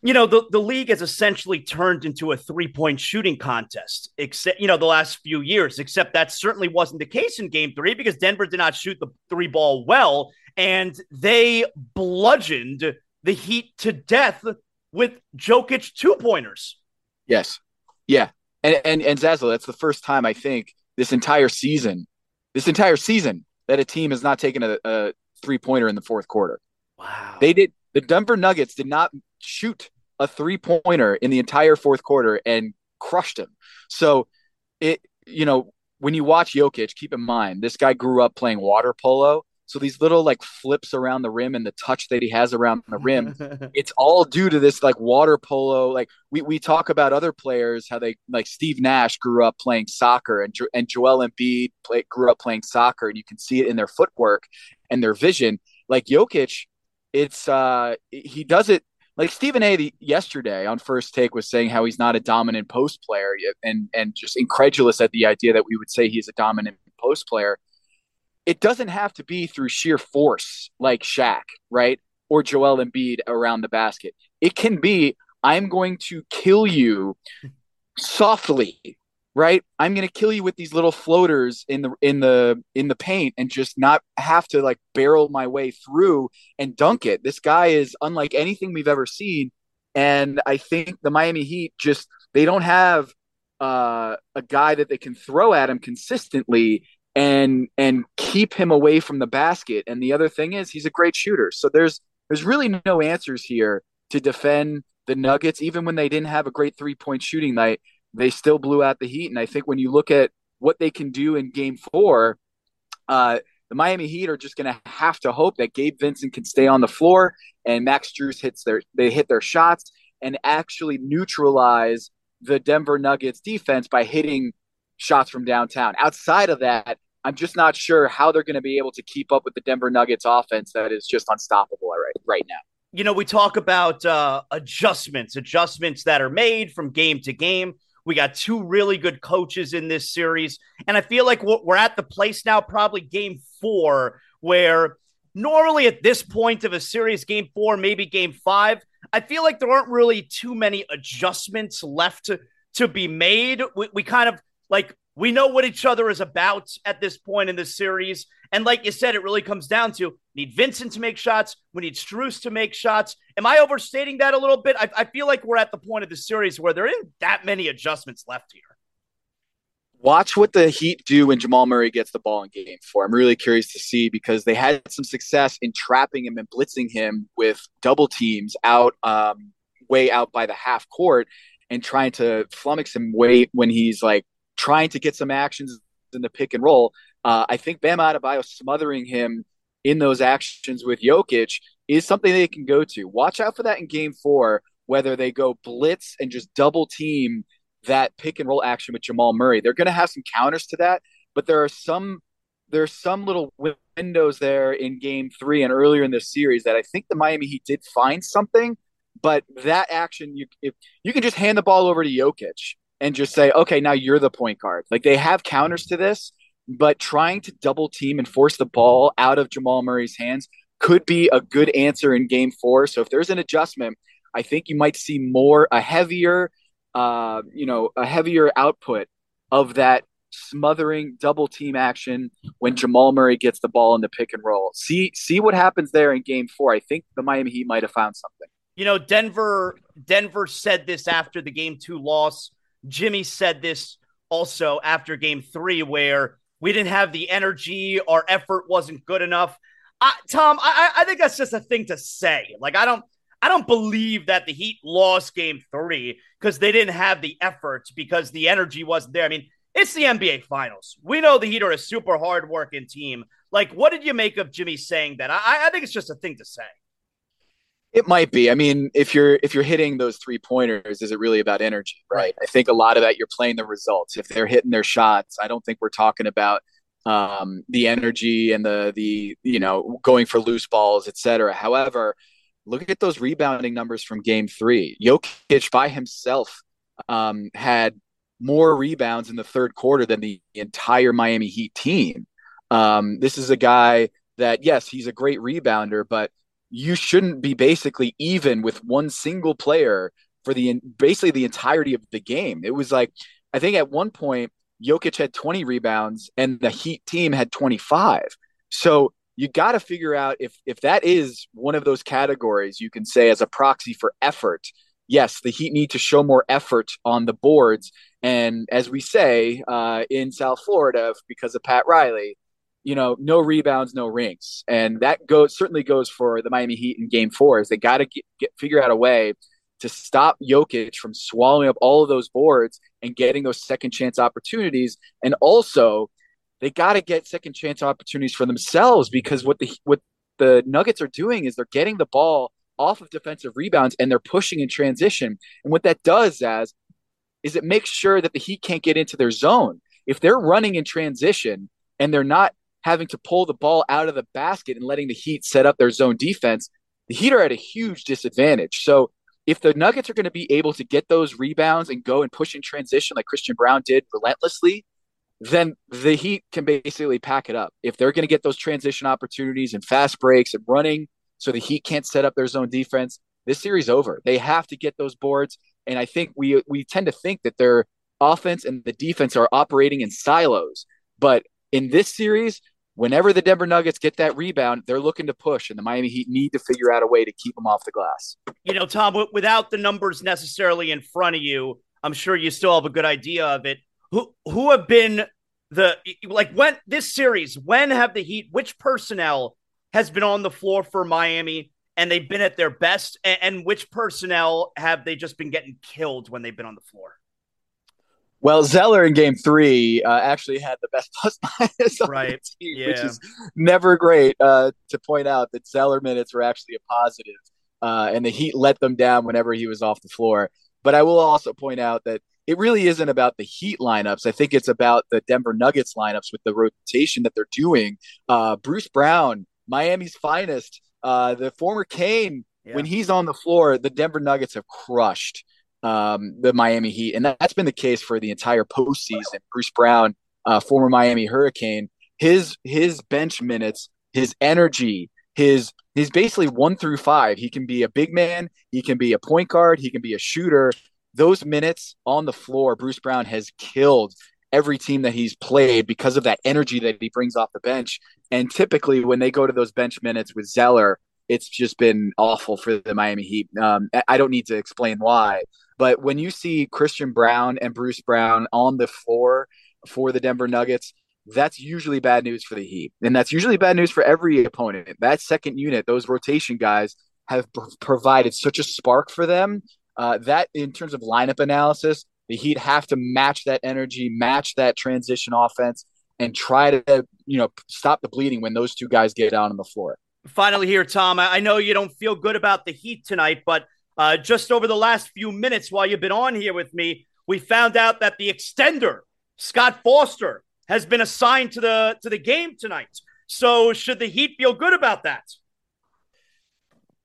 you know, the, the league has essentially turned into a three point shooting contest, except, you know, the last few years, except that certainly wasn't the case in game three because Denver did not shoot the three ball well. And they bludgeoned the Heat to death with Jokic two pointers. Yes. Yeah. And, and, and Zazzle, that's the first time I think this entire season, this entire season, that a team has not taken a, a three pointer in the fourth quarter. Wow. They did. The Denver Nuggets did not shoot a three pointer in the entire fourth quarter and crushed him. So it, you know, when you watch Jokic, keep in mind this guy grew up playing water polo. So these little like flips around the rim and the touch that he has around the rim, [laughs] it's all due to this like water polo. Like we, we talk about other players, how they like Steve Nash grew up playing soccer and, and Joel Embiid play, grew up playing soccer and you can see it in their footwork and their vision. Like Jokic, it's uh he does it like Stephen A. The, yesterday on First Take was saying how he's not a dominant post player and and just incredulous at the idea that we would say he's a dominant post player. It doesn't have to be through sheer force like Shaq, right? Or Joel Embiid around the basket. It can be I'm going to kill you softly right? I'm going to kill you with these little floaters in the in the in the paint and just not have to like barrel my way through and dunk it. This guy is unlike anything we've ever seen. And i think the miami heat just they don't have uh, a guy that they can throw at him consistently and and keep him away from the basket. And the other thing is he's a great shooter. So there's there's really no answers here to defend the nuggets even when they didn't have a great three point shooting night they still blew out the Heat. And I think when you look at what they can do in game four, uh, the Miami Heat are just going to have to hope that Gabe Vincent can stay on the floor and Max Strus hits their they hit their shots and actually neutralize the Denver Nuggets defense by hitting shots from downtown. Outside of that, I'm just not sure how they're going to be able to keep up with the Denver Nuggets offense that is just unstoppable right right now. You know, we talk about uh, adjustments, adjustments that are made from game to game. We got two really good coaches in this series. And I feel like we're at the place now, probably game four, where normally at this point of a series, game four, maybe game five, I feel like there aren't really too many adjustments left to, to be made. We, we kind of like we know what each other is about at this point in the series. And like you said, it really comes down to need Vincent to make shots. We need Strus to make shots. Am I overstating that a little bit? I, I feel like we're at the point of the series where there isn't that many adjustments left here. Watch what the Heat do when Jamal Murray gets the ball in game four. I'm really curious to see because they had some success in trapping him and blitzing him with double teams out, um, way out by the half court and trying to flummox him way when he's like trying to get some actions in the pick and roll. Uh, I think Bam Adebayo smothering him in those actions with Jokic is something they can go to. Watch out for that in game four, whether they go blitz and just double team that pick and roll action with Jamal Murray. They're going to have some counters to that, but there are some there's some little windows there in game three and earlier in this series that I think the Miami Heat did find something, but that action you if you can just hand the ball over to Jokic and just say, okay, now you're the point guard. Like they have counters to this, but trying to double team and force the ball out of Jamal Murray's hands could be a good answer in game four. So if there's an adjustment, I think you might see more, a heavier, uh, you know, a heavier output of that smothering double team action when Jamal Murray gets the ball in the pick and roll. See, see what happens there in game four. I think the Miami Heat might have found something. You know, Denver Denver said this after the game two loss. Jimmy said this also after game three, where we didn't have the energy, our effort wasn't good enough. I, Tom, I, I think that's just a thing to say. Like, I don't, I don't believe that the Heat lost game three because they didn't have the efforts because the energy wasn't there. I mean, it's the NBA Finals. We know the Heat are a super hard working team. Like, what did you make of Jimmy saying that? I, I think it's just a thing to say. It might be. I mean, if you're if you're hitting those three pointers, is it really about energy, right? I think a lot of that you're playing the results. If they're hitting their shots, I don't think we're talking about um, the energy and the the you know going for loose balls, etc. However, look at those rebounding numbers from Game Three. Jokic by himself um, had more rebounds in the third quarter than the entire Miami Heat team. Um, this is a guy that yes, he's a great rebounder, but you shouldn't be basically even with one single player for the basically the entirety of the game. It was like I think at one point Jokic had 20 rebounds and the Heat team had 25. So you got to figure out if if that is one of those categories you can say as a proxy for effort. Yes, the Heat need to show more effort on the boards, and as we say uh, in South Florida because of Pat Riley, you know, no rebounds, no rings, and that goes certainly goes for the Miami Heat in Game Four. Is they got to get, get figure out a way to stop Jokic from swallowing up all of those boards and getting those second chance opportunities, and also they got to get second chance opportunities for themselves because what the what the Nuggets are doing is they're getting the ball off of defensive rebounds and they're pushing in transition, and what that does as is it makes sure that the Heat can't get into their zone. If they're running in transition and they're not having to pull the ball out of the basket and letting the Heat set up their zone defense, the Heat are at a huge disadvantage. So if the Nuggets are going to be able to get those rebounds and go and push in transition like Christian Braun did relentlessly, then the Heat can basically pack it up. If they're going to get those transition opportunities and fast breaks and running so the Heat can't set up their zone defense, this series over. They have to get those boards. And I think we we tend to think that their offense and the defense are operating in silos. But in this series, whenever the Denver Nuggets get that rebound, they're looking to push, and the Miami Heat need to figure out a way to keep them off the glass. You know, Tom, without the numbers necessarily in front of you, I'm sure you still have a good idea of it. Who who have been the like when this series? When have the Heat? Which personnel has been on the floor for Miami? And they've been at their best, and, and which personnel have they just been getting killed when they've been on the floor? Well, Zeller in game three uh, actually had the best [laughs] plus minus on right. the team, yeah. which is never great uh, to point out that Zeller minutes were actually a positive, uh, and the Heat let them down whenever he was off the floor. But I will also point out that it really isn't about the Heat lineups. I think it's about the Denver Nuggets lineups with the rotation that they're doing. Uh, Bruce Brown, Miami's finest, uh, the former Cane, yeah. when he's on the floor, the Denver Nuggets have crushed um, the Miami Heat, and that's been the case for the entire postseason. Bruce Brown, uh, former Miami Hurricane, his his bench minutes, his energy, his he's basically one through five. He can be a big man, he can be a point guard, he can be a shooter. Those minutes on the floor, Bruce Brown has killed every team that he's played because of that energy that he brings off the bench. And typically, when they go to those bench minutes with Zeller, it's just been awful for the Miami Heat. Um, I don't need to explain why, but when you see Christian Braun and Bruce Brown on the floor for the Denver Nuggets, that's usually bad news for the Heat. And that's usually bad news for every opponent. That second unit, those rotation guys, have provided such a spark for them uh, that, in terms of lineup analysis, the Heat have to match that energy, match that transition offense, and try to you know stop the bleeding when those two guys get down on the floor. Finally, here, Tom. I know you don't feel good about the Heat tonight, but uh, just over the last few minutes while you've been on here with me, we found out that the extender, Scott Foster, has been assigned to the to the game tonight. So should the Heat feel good about that?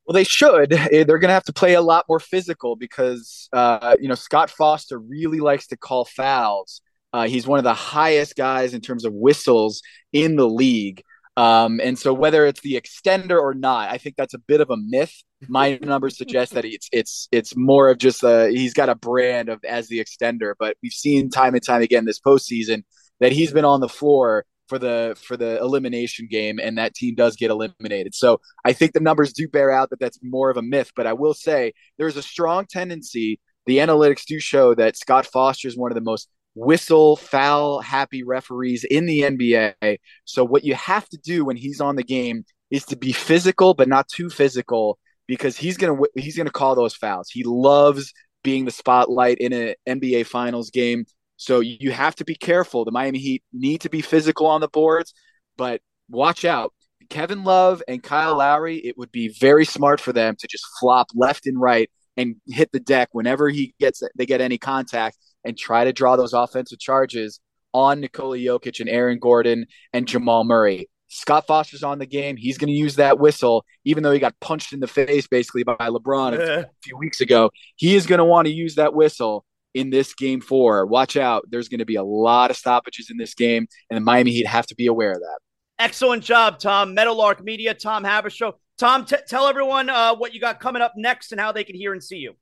Well, they should. Eh, they're going to have to play a lot more physical because uh, you know Scott Foster really likes to call fouls. Uh, he's one of the highest guys in terms of whistles in the league. Um, and so whether it's the extender or not, I think that's a bit of a myth. My numbers suggest that it's it's it's more of just a he's got a brand of as the extender, but we've seen time and time again this postseason that he's been on the floor for the for the elimination game and that team does get eliminated. So I think the numbers do bear out that that's more of a myth, but I will say there's a strong tendency the analytics do show that Scott Foster is one of the most whistle foul happy referees in the NBA. So what you have to do when he's on the game is to be physical but not too physical because he's to he's to call those fouls. He loves being the spotlight in an NBA finals game. So you have to be careful. The Miami Heat need to be physical on the boards, but watch out. Kevin Love and Kyle Lowry, it would be very smart for them to just flop left and right and hit the deck whenever he gets they get any contact and try to draw those offensive charges on Nikola Jokic and Aaron Gordon and Jamal Murray. Scott Foster's on the game. He's going to use that whistle, even though he got punched in the face basically by LeBron a few weeks ago. He is going to want to use that whistle in this game four. Watch out. There's going to be a lot of stoppages in this game, and the Miami Heat have to be aware of that. Excellent job, Tom. Meadowlark Media, Tom Haberstroh. Tom, t- tell everyone uh, what you got coming up next and how they can hear and see you.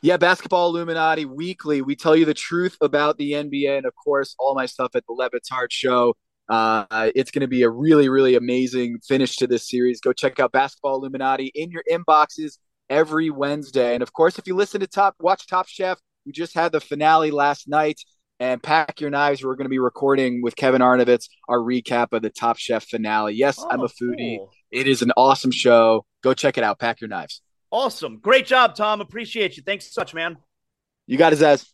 Yeah, Basketball Illuminati Weekly. We tell you the truth about the NBA and, of course, all my stuff at the Le Batard Show. Uh, it's going to be a really, really amazing finish to this series. Go check out Basketball Illuminati in your inboxes every Wednesday. And of course, if you listen to Top, watch Top Chef. We just had the finale last night. And pack your knives. We're going to be recording with Kevin Arnovitz our recap of the Top Chef finale. Yes, oh, I'm a foodie. Cool. It is an awesome show. Go check it out. Pack your knives. Awesome. Great job, Tom. Appreciate you. Thanks so much, man. You got his ass.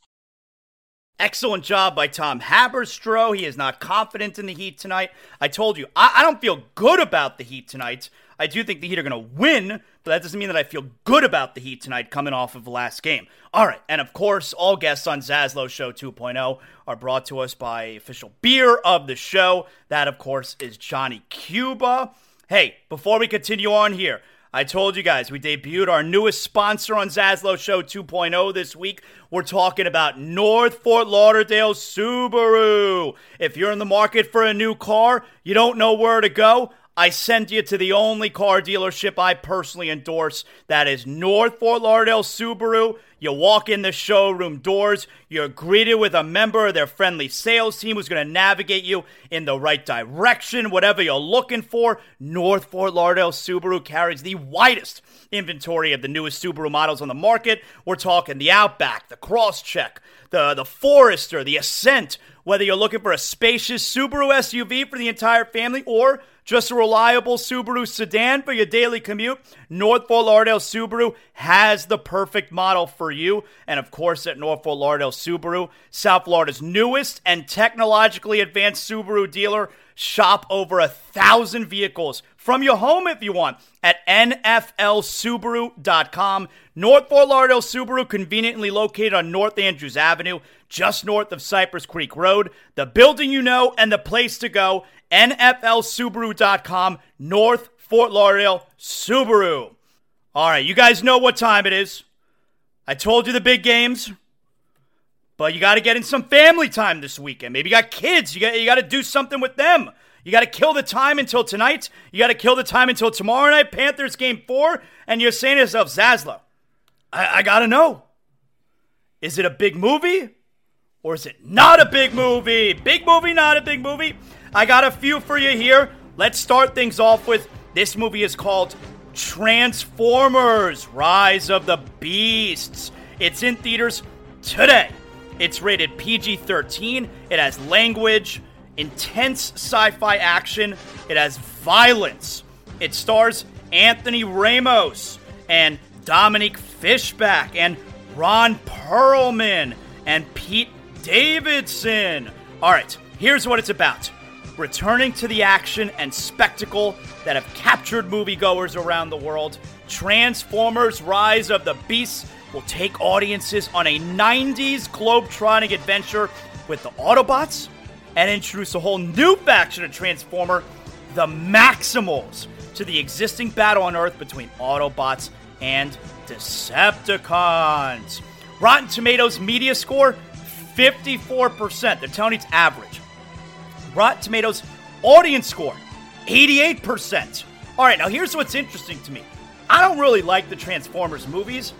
Excellent job by Tom Haberstroh. He is not confident in the Heat tonight. I told you, I, I don't feel good about the Heat tonight. I do think the Heat are going to win, but that doesn't mean that I feel good about the Heat tonight coming off of the last game. All right, and of course, all guests on Zaslow Show 2.0 are brought to us by official beer of the show. That, of course, is Johnny Cuba. Hey, before we continue on here, I told you guys we debuted our newest sponsor on Zaslow Show 2.0 this week. We're talking about North Fort Lauderdale Subaru. If you're in the market for a new car, you don't know where to go. I send you to the only car dealership I personally endorse. That is North Fort Lauderdale Subaru. You walk in the showroom doors, you're greeted with a member of their friendly sales team who's going to navigate you in the right direction, whatever you're looking for. North Fort Lauderdale Subaru carries the widest inventory of the newest Subaru models on the market. We're talking the Outback, the Crosstrek, the, the Forester, the Ascent. Whether you're looking for a spacious Subaru SUV for the entire family or just a reliable Subaru sedan for your daily commute? North Fort Lauderdale Subaru has the perfect model for you. And of course, at North Fort Lauderdale Subaru, South Florida's newest and technologically advanced Subaru dealer, shop over a thousand vehicles from your home if you want at nflsubaru.com. North Fort Lauderdale Subaru, conveniently located on North Andrews Avenue, just north of Cypress Creek Road. The building you know and the place to go NFLSubaru.com, North Fort Lauderdale Subaru. All right, you guys know what time it is. I told you the big games, but you got to get in some family time this weekend. Maybe you got kids. You got you got to do something with them. You got to kill the time until tonight. You got to kill the time until tomorrow night, Panthers game four. And you're saying to yourself, Zaslow, I, I got to know. Is it a big movie or is it not a big movie? Big movie, not a big movie. I got a few for you here. Let's start things off with this movie is called Transformers Rise of the Beasts. It's in theaters today. It's rated PG 13. It has language, intense sci fi action, it has violence. It stars Anthony Ramos and Dominique Fishback and Ron Perlman and Pete Davidson. All right, here's what it's about returning to the action and spectacle that have captured moviegoers around the world, Transformers Rise of the Beasts will take audiences on a 90s globe-trotting adventure with the Autobots and introduce a whole new faction of Transformer, the Maximals, to the existing battle on Earth between Autobots and Decepticons. Rotten Tomatoes media score 54%. They're telling it's average. Rotten Tomatoes audience score 88%. All right, now here's what's interesting to me. I don't really like the Transformers movies,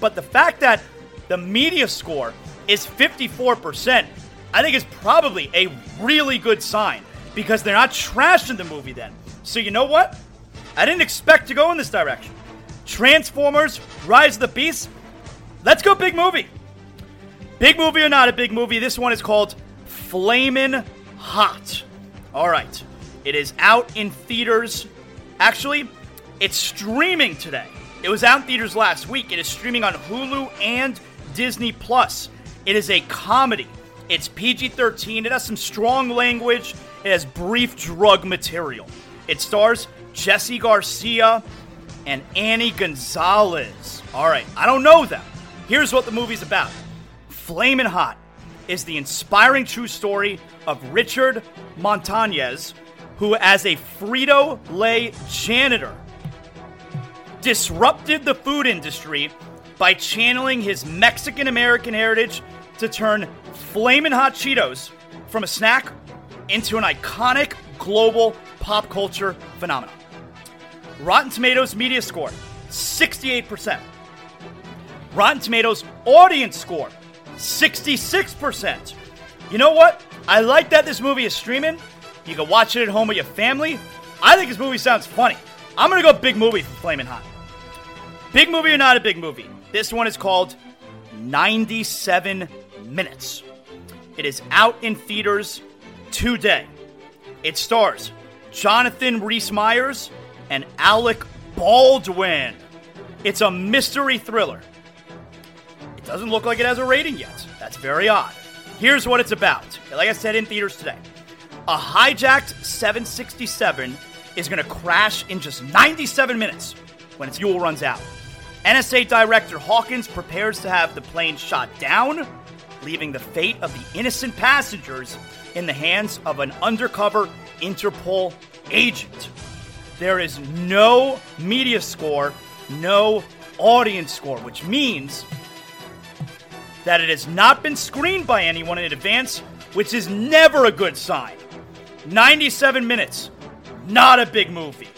but the fact that the media score is 54%, I think is probably a really good sign. because they're not trashing the movie then. So you know what? I didn't expect to go in this direction. Transformers Rise of the Beast. Let's go big movie. Big movie or not a big movie, this one is called Flamin' Hot. All right. It is out in theaters. Actually, it's streaming today. It was out in theaters last week. It is streaming on Hulu and Disney Plus. It is a comedy. It's PG 13. It has some strong language. It has brief drug material. It stars Jesse Garcia and Annie Gonzalez. All right, I don't know them. Here's what the movie's about Flamin' Hot is the inspiring true story of Richard Montañez, who, as a Frito Lay janitor, disrupted the food industry by channeling his Mexican American heritage to turn Flamin' Hot Cheetos from a snack into an iconic global pop culture phenomenon. Rotten Tomatoes media score 68%. Rotten Tomatoes audience score 66%. You know what? I like that this movie is streaming. You can watch it at home with your family. I think this movie sounds funny. I'm gonna go big movie for Flamin' Hot. Big movie or not a big movie? This one is called 97 Minutes. It is out in theaters today. It stars Jonathan Rhys Meyers and Alec Baldwin. It's a mystery thriller. Doesn't look like it has a rating yet. That's very odd. Here's what it's about. Like I said, in theaters today. A hijacked 767 is going to crash in just 97 minutes when its fuel runs out. NSA Director Hawkins prepares to have the plane shot down, leaving the fate of the innocent passengers in the hands of an undercover Interpol agent. There is no media score, no audience score, which means that it has not been screened by anyone in advance, which is never a good sign. 97 minutes, not a big movie.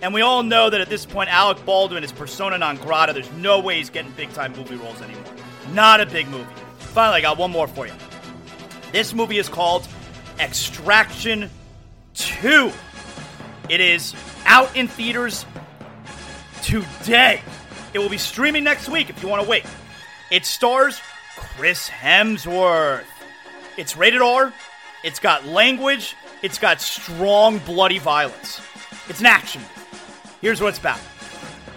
And we all know that at this point, Alec Baldwin is persona non grata. There's no way he's getting big time movie roles anymore. Not a big movie. Finally, I got one more for you. This movie is called Extraction 2. It is out in theaters today. It will be streaming next week if you want to wait. It stars Chris Hemsworth. It's rated R. It's got language. It's got strong bloody violence. It's an action. Here's what it's about.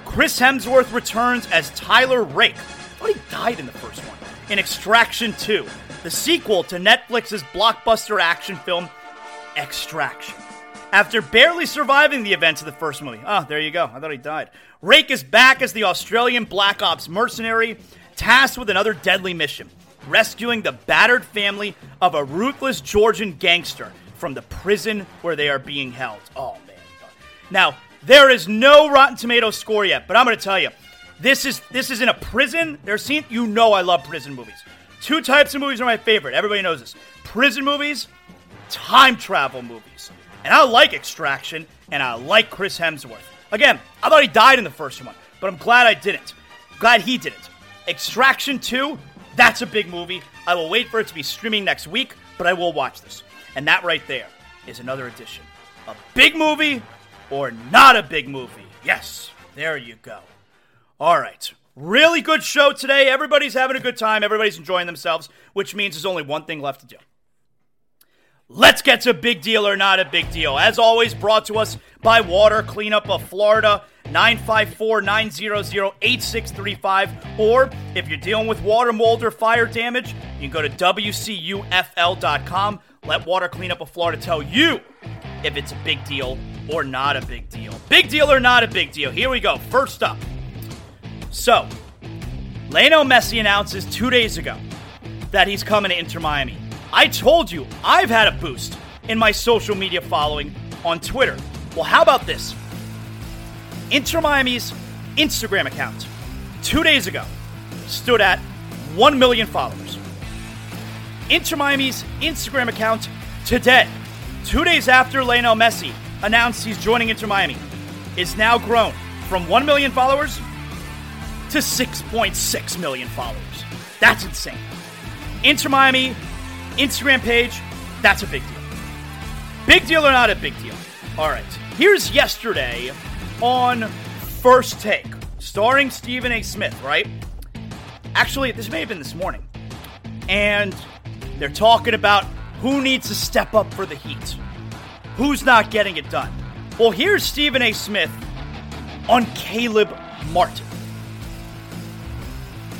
Chris Hemsworth returns as Tyler Rake. I he died in the first one. In Extraction 2, the sequel to Netflix's blockbuster action film Extraction. After barely surviving the events of the first movie. Oh, there you go. I thought he died. Rake is back as the Australian Black Ops mercenary, tasked with another deadly mission rescuing the battered family of a ruthless Georgian gangster from the prison where they are being held. Oh, man. Now, there is no Rotten Tomato score yet, but I'm going to tell you. This is this is in a prison. They're seen. You know I love prison movies. Two types of movies are my favorite. Everybody knows this. Prison movies, time travel movies. And I like Extraction, and I like Chris Hemsworth. Again, I thought he died in the first one, but I'm glad I didn't. Glad he didn't. Extraction 2, that's a big movie. I will wait for it to be streaming next week, but I will watch this. And that right there is another edition. A big movie or not a big movie. Yes, there you go. All right. Really good show today. Everybody's having a good time. Everybody's enjoying themselves, which means there's only one thing left to do. Let's get to big deal or not a big deal. As always, brought to us by Water Cleanup of Florida, 954 900 8635. Or if you're dealing with water mold or fire damage, you can go to WCUFL.com. Let Water Clean Cleanup of Florida tell you if it's a big deal or not a big deal. Big deal or not a big deal. Here we go. First up. So, Lionel Messi announces two days ago that he's coming to Inter Miami. I told you I've had a boost in my social media following on Twitter. Well, how about this? Inter Miami's Instagram account two days ago stood at 1 million followers. Inter Miami's Instagram account today, two days after Lionel Messi announced he's joining Inter Miami, is now grown from 1 million followers to 6.6 million followers. That's insane. Inter Miami Instagram page, that's a big deal. Big deal or not a big deal? All right. Here's yesterday on First Take, starring Stephen A. Smith, right? Actually, this may have been this morning. And they're talking about who needs to step up for the Heat. Who's not getting it done? Well, here's Stephen A. Smith on Caleb Martin.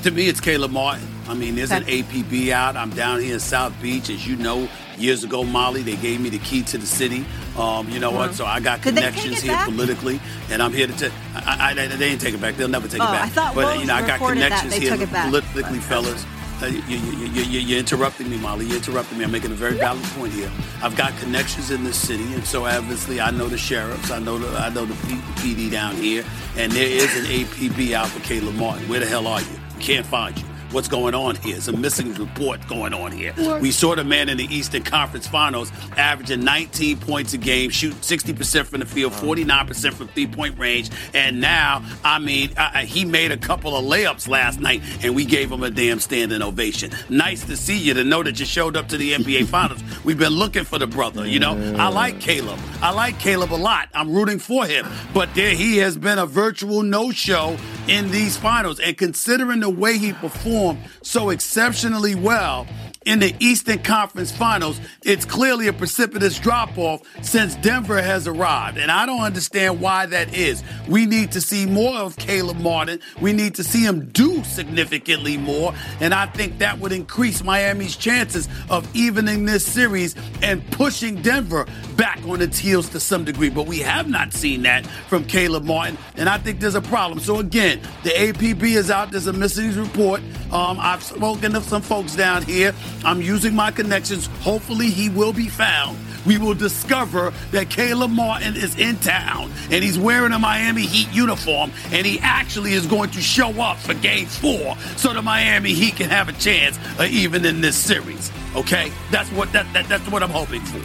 To me, it's Caleb Martin. I mean, there's an APB out. I'm down here in South Beach. As you know, years ago, Molly, they gave me the key to the city. Um, you know what? Mhm. So I got Did connections here back? politically, and I'm here to tell. I, I, they didn't take it back. They'll never take Oh, it back. I thought but Woj you know, I got connections here took it back. politically, fellas. Uh, you, you, you, you, you- you're interrupting me, Molly. You're interrupting me. I'm making a very valid point here. I've got connections in this city, and so obviously I know the sheriffs. I know the I know the, P, PD down here, and there is an APB out for Caleb Martin. Where the hell are you? Can't find you. What's going on here? It's a missing report going on here. We saw the man in the Eastern Conference Finals averaging 19 points a game, shooting 60% from the field, 49% from three point range. And now, I mean, uh, uh, he made a couple of layups last night, and we gave him a damn standing ovation. Nice to see you to know that you showed up to the NBA [laughs] Finals. We've been looking for the brother, you know? I like Caleb. I like Caleb a lot. I'm rooting for him. But there he has been a virtual no show in these finals. And considering the way he performed so exceptionally well in the Eastern Conference Finals, it's clearly a precipitous drop off since Denver has arrived. And I don't understand why that is. We need to see more of Caleb Martin. We need to see him do significantly more. And I think that would increase Miami's chances of evening this series and pushing Denver back on its heels to some degree. But we have not seen that from Caleb Martin. And I think there's a problem. So again, the APB is out. There's a missing report. Um, I've spoken to some folks down here. I'm using my connections. Hopefully, he will be found. We will discover that Caleb Martin is in town and he's wearing a Miami Heat uniform and he actually is going to show up for game four so the Miami Heat can have a chance of even in this series. Okay? That's what that, that that's what I'm hoping for.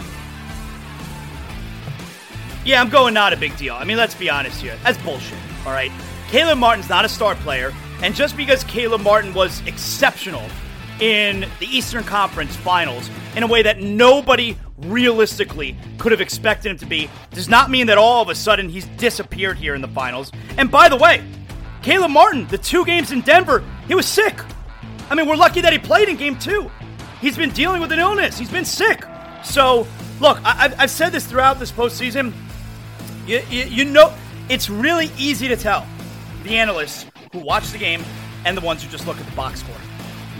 Yeah, I'm going not a big deal. I mean, let's be honest here. That's bullshit, all right? Caleb Martin's not a star player, and just because Caleb Martin was exceptional in the Eastern Conference Finals in a way that nobody realistically could have expected him to be does not mean that all of a sudden he's disappeared here in the finals. And by the way, Caleb Martin, the two games in Denver, he was sick. I mean, we're lucky that he played in game two. He's been dealing with an illness, he's been sick. So, look, I- I've, I've said this throughout this postseason. You, you, you know, it's really easy to tell the analysts who watch the game and the ones who just look at the box score.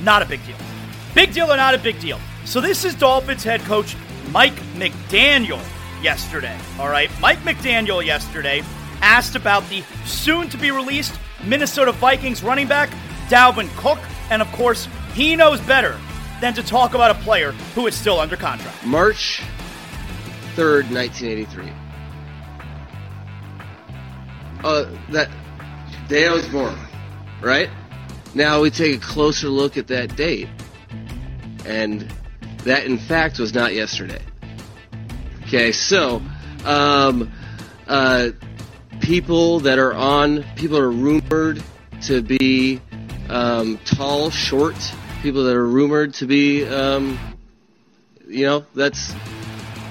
Not a big deal. Big deal or not a big deal. So this is Dolphins head coach Mike McDaniel yesterday. All right, Mike McDaniel yesterday asked about the soon to be released Minnesota Vikings running back Dalvin Cook, and of course, he knows better than to talk about a player who is still under contract. March 3rd, 1983. Uh, that day I was born, right? Now we take a closer look at that date. And that, in fact, was not yesterday. Okay, so, um, uh, people that are on, people are rumored to be, um, tall, short, people that are rumored to be, um, you know, that's,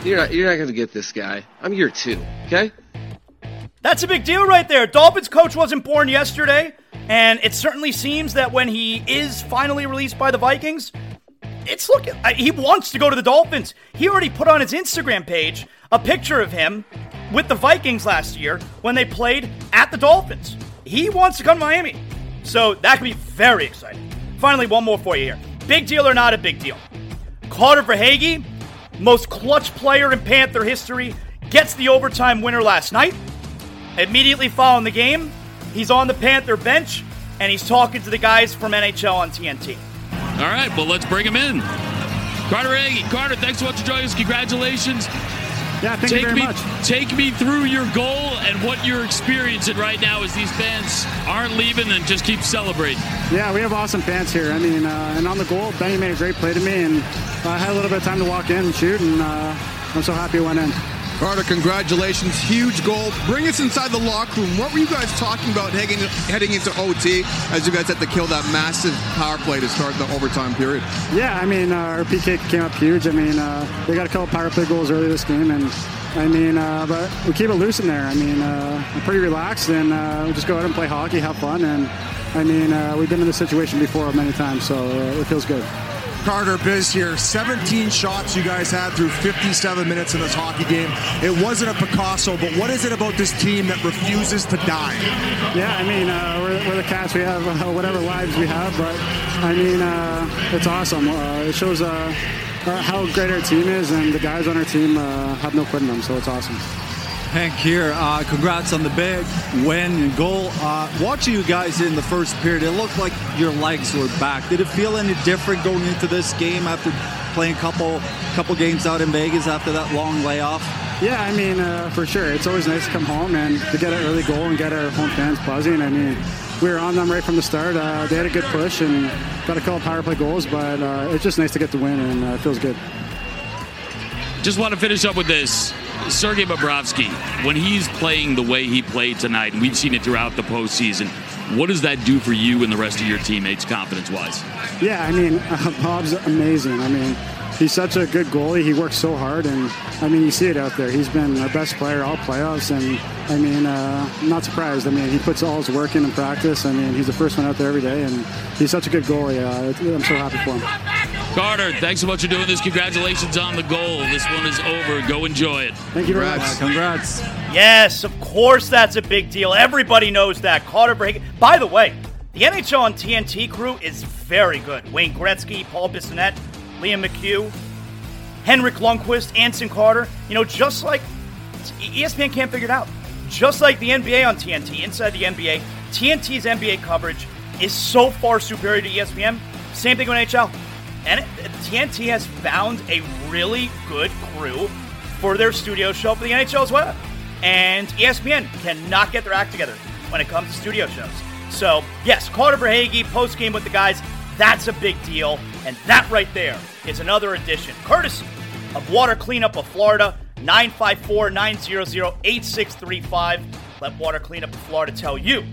you're not, you're not gonna get this guy. I'm year two, okay? That's a big deal right there. Dolphins coach wasn't born yesterday, and it certainly seems that when he is finally released by the Vikings, it's looking. uh, He wants to go to the Dolphins. He already put on his Instagram page a picture of him with the Vikings last year when they played at the Dolphins. He wants to come to Miami. So that could be very exciting. Finally, one more for you here. Big deal or not a big deal? Carter Verhaeghe, most clutch player in Panther history, gets the overtime winner last night. Immediately following the game, he's on the Panther bench and he's talking to the guys from NHL on TNT. All right, well, let's bring him in. Carter Aggie. Carter, thanks so much for joining us. Congratulations. Yeah, thank take you very me, much. Take me through your goal and what you're experiencing right now as these fans aren't leaving and just keep celebrating. Yeah, we have awesome fans here. I mean, uh, and on the goal, Benny made a great play to me, and I had a little bit of time to walk in and shoot, and uh, I'm so happy it went in. Carter, congratulations. Huge goal. Bring us inside the locker room. What were you guys talking about heading, heading into OT as you guys had to kill that massive power play to start the overtime period? Yeah, I mean, uh, our PK came up huge. I mean, uh, they got a couple power play goals early this game, and I mean, uh, but we keep it loose in there. I mean, uh, we're pretty relaxed, and uh, we just go out and play hockey, have fun, and I mean, uh, we've been in this situation before many times, so uh, it feels good. Carter Biz here. 17 shots you guys had through 57 minutes in this hockey game. It wasn't a Picasso, but what is it about this team that refuses to die? Yeah, I mean, uh, we're, we're, the cats. We have uh, whatever lives we have, but I mean, uh, it's awesome. Uh, it shows uh, uh, how great our team is, and the guys on our team have no quit in them, so it's awesome. Hank here. Uh, congrats on the big win and goal. Uh, watching you guys in the first period, it looked like your legs were back. Did it feel any different going into this game after playing a couple couple games out in Vegas after that long layoff? Yeah, I mean, uh, for sure. It's always nice to come home and to get an early goal and get our home fans buzzing. I mean, we were on them right from the start. Uh, they had a good push and got a couple power play goals, but uh, it's just nice to get the win and uh, it feels good. Just want to finish up with this. Sergei Bobrovsky, when he's playing the way he played tonight, and we've seen it throughout the postseason, what does that do for you and the rest of your teammates, confidence wise? Yeah, I mean, uh, [laughs] Bob's amazing. I mean, he's such a good goalie. He works so hard, and I mean, you see it out there. He's been our best player all playoffs, and I mean, uh, I'm not surprised. I mean, he puts all his work in in practice. I mean, he's the first one out there every day, and he's such a good goalie. Uh, I'm so happy for him. Carter, thanks so much for doing this. Congratulations on the goal. This one is over. Go enjoy it. Thank you very much. Congrats. Yes, of course that's a big deal. Everybody knows that. Carter Verhaeghe. By the way, the NHL on TNT crew is very good. Wayne Gretzky, Paul Bissonnette, Liam McHugh, Henrik Lundqvist, Anson Carter. You know, just like ESPN can't figure it out. Just like the NBA on TNT, inside the NBA, TNT's NBA coverage is so far superior to ESPN. Same thing with NHL. And TNT has found a really good crew for their studio show for the NHL as well. And ESPN cannot get their act together when it comes to studio shows. So, yes, Carter Verhaeghe post game with the guys, that's a big deal. And that right there is another addition, courtesy of Water Cleanup of Florida, 954 900 8635. Let Water Cleanup of Florida tell you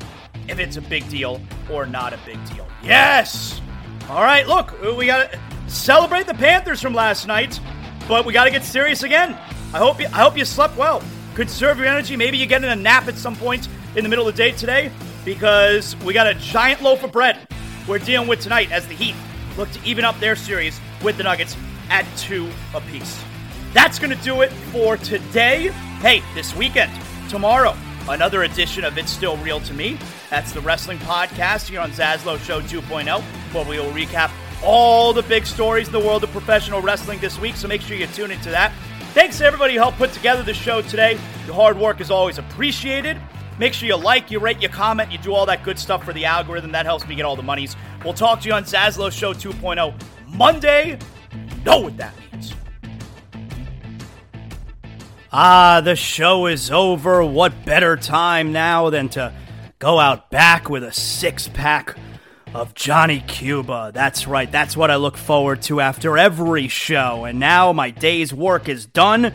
if it's a big deal or not a big deal. Yes! All right, look, uh, we got to celebrate the Panthers from last night, but we got to get serious again. I hope you, I hope you slept well. Conserve your energy. Maybe you get in a nap at some point in the middle of the day today because we got a giant loaf of bread we're dealing with tonight as the Heat look to even up their series with the Nuggets at two apiece. That's going to do it for today. Hey, this weekend, tomorrow, another edition of It's Still Real to Me. That's the wrestling podcast here on Zaslow Show 2.0, where we will recap all the big stories in the world of professional wrestling this week. So make sure you tune into that. Thanks to everybody who helped put together the show today. Your hard work is always appreciated. Make sure you like, you rate, you comment, you do all that good stuff for the algorithm. That helps me get all the monies. We'll talk to you on Zaslow Show 2.0 Monday. know what that means. Ah, the show is over. What better time now than to go out back with a six pack of Johnny Cuba. That's right, that's what I look forward to after every show. And now my day's work is done.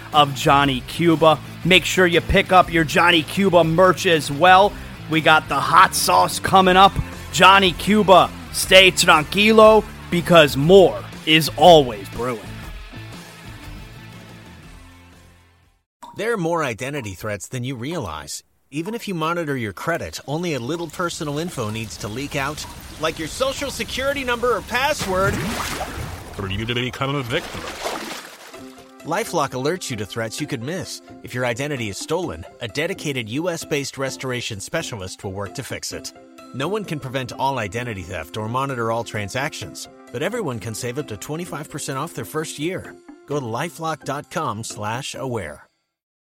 of Johnny Cuba. Make sure you pick up your Johnny Cuba merch as well. We got the hot sauce coming up. Johnny Cuba, stay tranquilo because more is always brewing. There are more identity threats than you realize. Even if you monitor your credit, only a little personal info needs to leak out, like your social security number or password. For you to become a victim. Lifelock alerts you to threats you could miss. If your identity is stolen, a dedicated US based restoration specialist will work to fix it. No one can prevent all identity theft or monitor all transactions, but everyone can save up to 25% off their first year. Go to lifelock.com/aware.